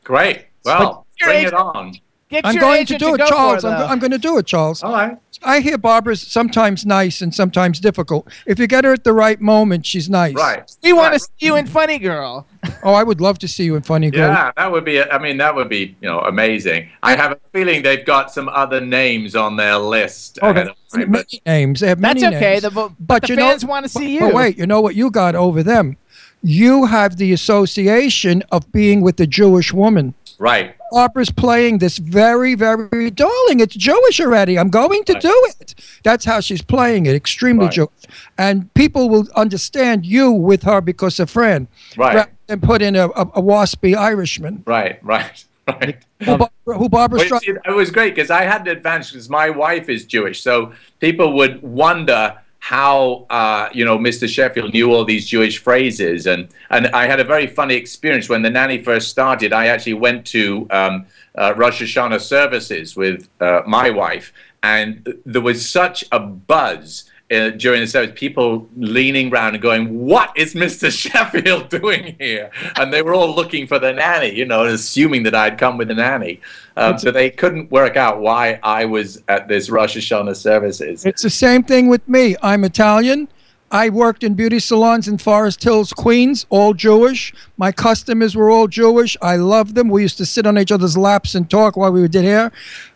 Great. Well, Your bring it on. Get I'm your going to agent do it, go for Charles. I'm, go- I'm going to do it, Charles. All right. I hear Barbra's sometimes nice and sometimes difficult. If you get her at the right moment, she's nice. Right. we want to see you in Funny Girl. Oh, I would love to see you in Funny Girl. Yeah, that would be. I mean, that would be you know amazing. I have a feeling they've got some other names on their list. Oh, ahead they of have time, but- many names. They have many That's okay. names. The, but, But the you know- fans want to see you. But wait, you know what you got over them? You have the association of being with the Jewish woman. Right. Barbra's playing this very, very darling. It's Jewish already. I'm going to do it. That's how she's playing it. Extremely Right. Jewish. And people will understand you with her because of Fran. Right. And put in a, a, a waspy Irishman. Right, right, right. Who, Barbra, who Barbra Streisand- it was great because I had an advantage because my wife is Jewish, so people would wonder how uh, you know Mr. Sheffield knew all these Jewish phrases, and and I had a very funny experience when the nanny first started. I actually went to um, uh, Rosh Hashanah services with uh, my wife, and there was such a buzz. Uh, during the service, people leaning around and going, "What is Mr. Sheffield doing here?" And they were all looking for the nanny, you know, assuming that I'd come with the nanny. Um, so they couldn't work out why I was at this Rosh Hashanah services. It's the same thing with me. I'm Italian. I worked in beauty salons in Forest Hills, Queens, all Jewish. My customers were all Jewish. I loved them. We used to sit on each other's laps and talk while we did hair.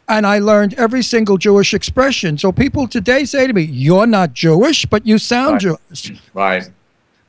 And I learned every single Jewish expression. So people today say to me, You're not Jewish, but you sound Right. Jewish. Right.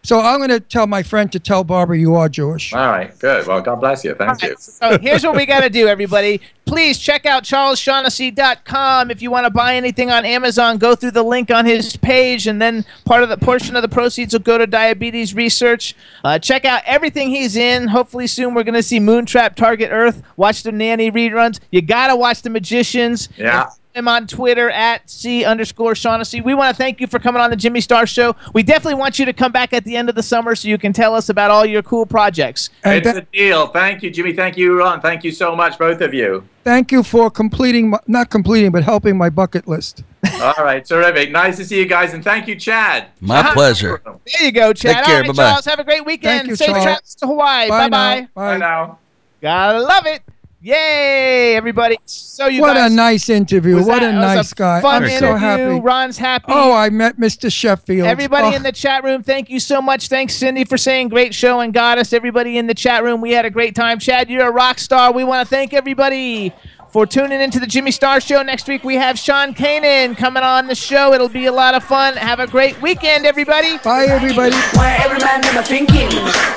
So I'm going to tell my friend to tell Barbra you are Jewish. All right. Good. Well, God bless you. Thank you. So here's what we got to do, everybody. Please check out charlesshaughnessy.com. If you want to buy anything on Amazon, go through the link on his page, and then part of the portion of the proceeds will go to diabetes research. Uh, check out everything he's in. Hopefully, soon we're going to see Moontrap, Target Earth. Watch the Nanny reruns. You got to watch the Magicians. Yeah. Him on Twitter at C underscore Shaughnessy. We want to thank you for coming on the Jimmy Star Show. We definitely want you to come back at the end of the summer so you can tell us about all your cool projects. And It's a deal. Thank you, Jimmy. Thank you, Ron. Thank you so much, both of you. Thank you for completing, my, not completing, but helping my bucket list. All right. Terrific. Nice to see you guys. And thank you, Chad. My pleasure. There you go, Chad. Take care. All right, Bye-bye. Charles. Have a great weekend. Thank you, Safe Charles. travels to Hawaii. Bye Bye bye. now. Bye now. Gotta love it. Yay, everybody. So you what guys. a nice interview. What that- a it was nice guy. Fun I'm interview. so happy. Ron's happy. Oh, I met Mr. Sheffield. Everybody Oh. in the chat room, thank you so much. Thanks, Cindy, for saying great show and goddess. Everybody in the chat room, we had a great time. Chad, you're a rock star. We want to thank everybody for tuning into the Jimmy Star Show. Next week, we have Sean Kanan coming on the show. It'll be a lot of fun. Have a great weekend, everybody. Bye, everybody. Why every man them thinking,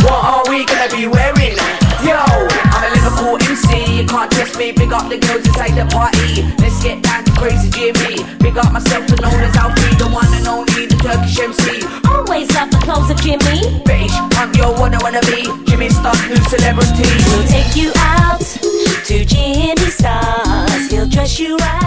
what are we gonna be wearing? Yo, I'm a Liverpool MC, you can't trust me. Big up the girls inside the party. Let's get down to crazy Jimmy. Big up myself and known as Alfie, the one and only, the Turkish MC. Always love the clothes of Jimmy. Bitch, I'm your one I wanna be. Jimmy Star's new celebrity. We'll take you out to Jimmy Stars. He'll dress you right.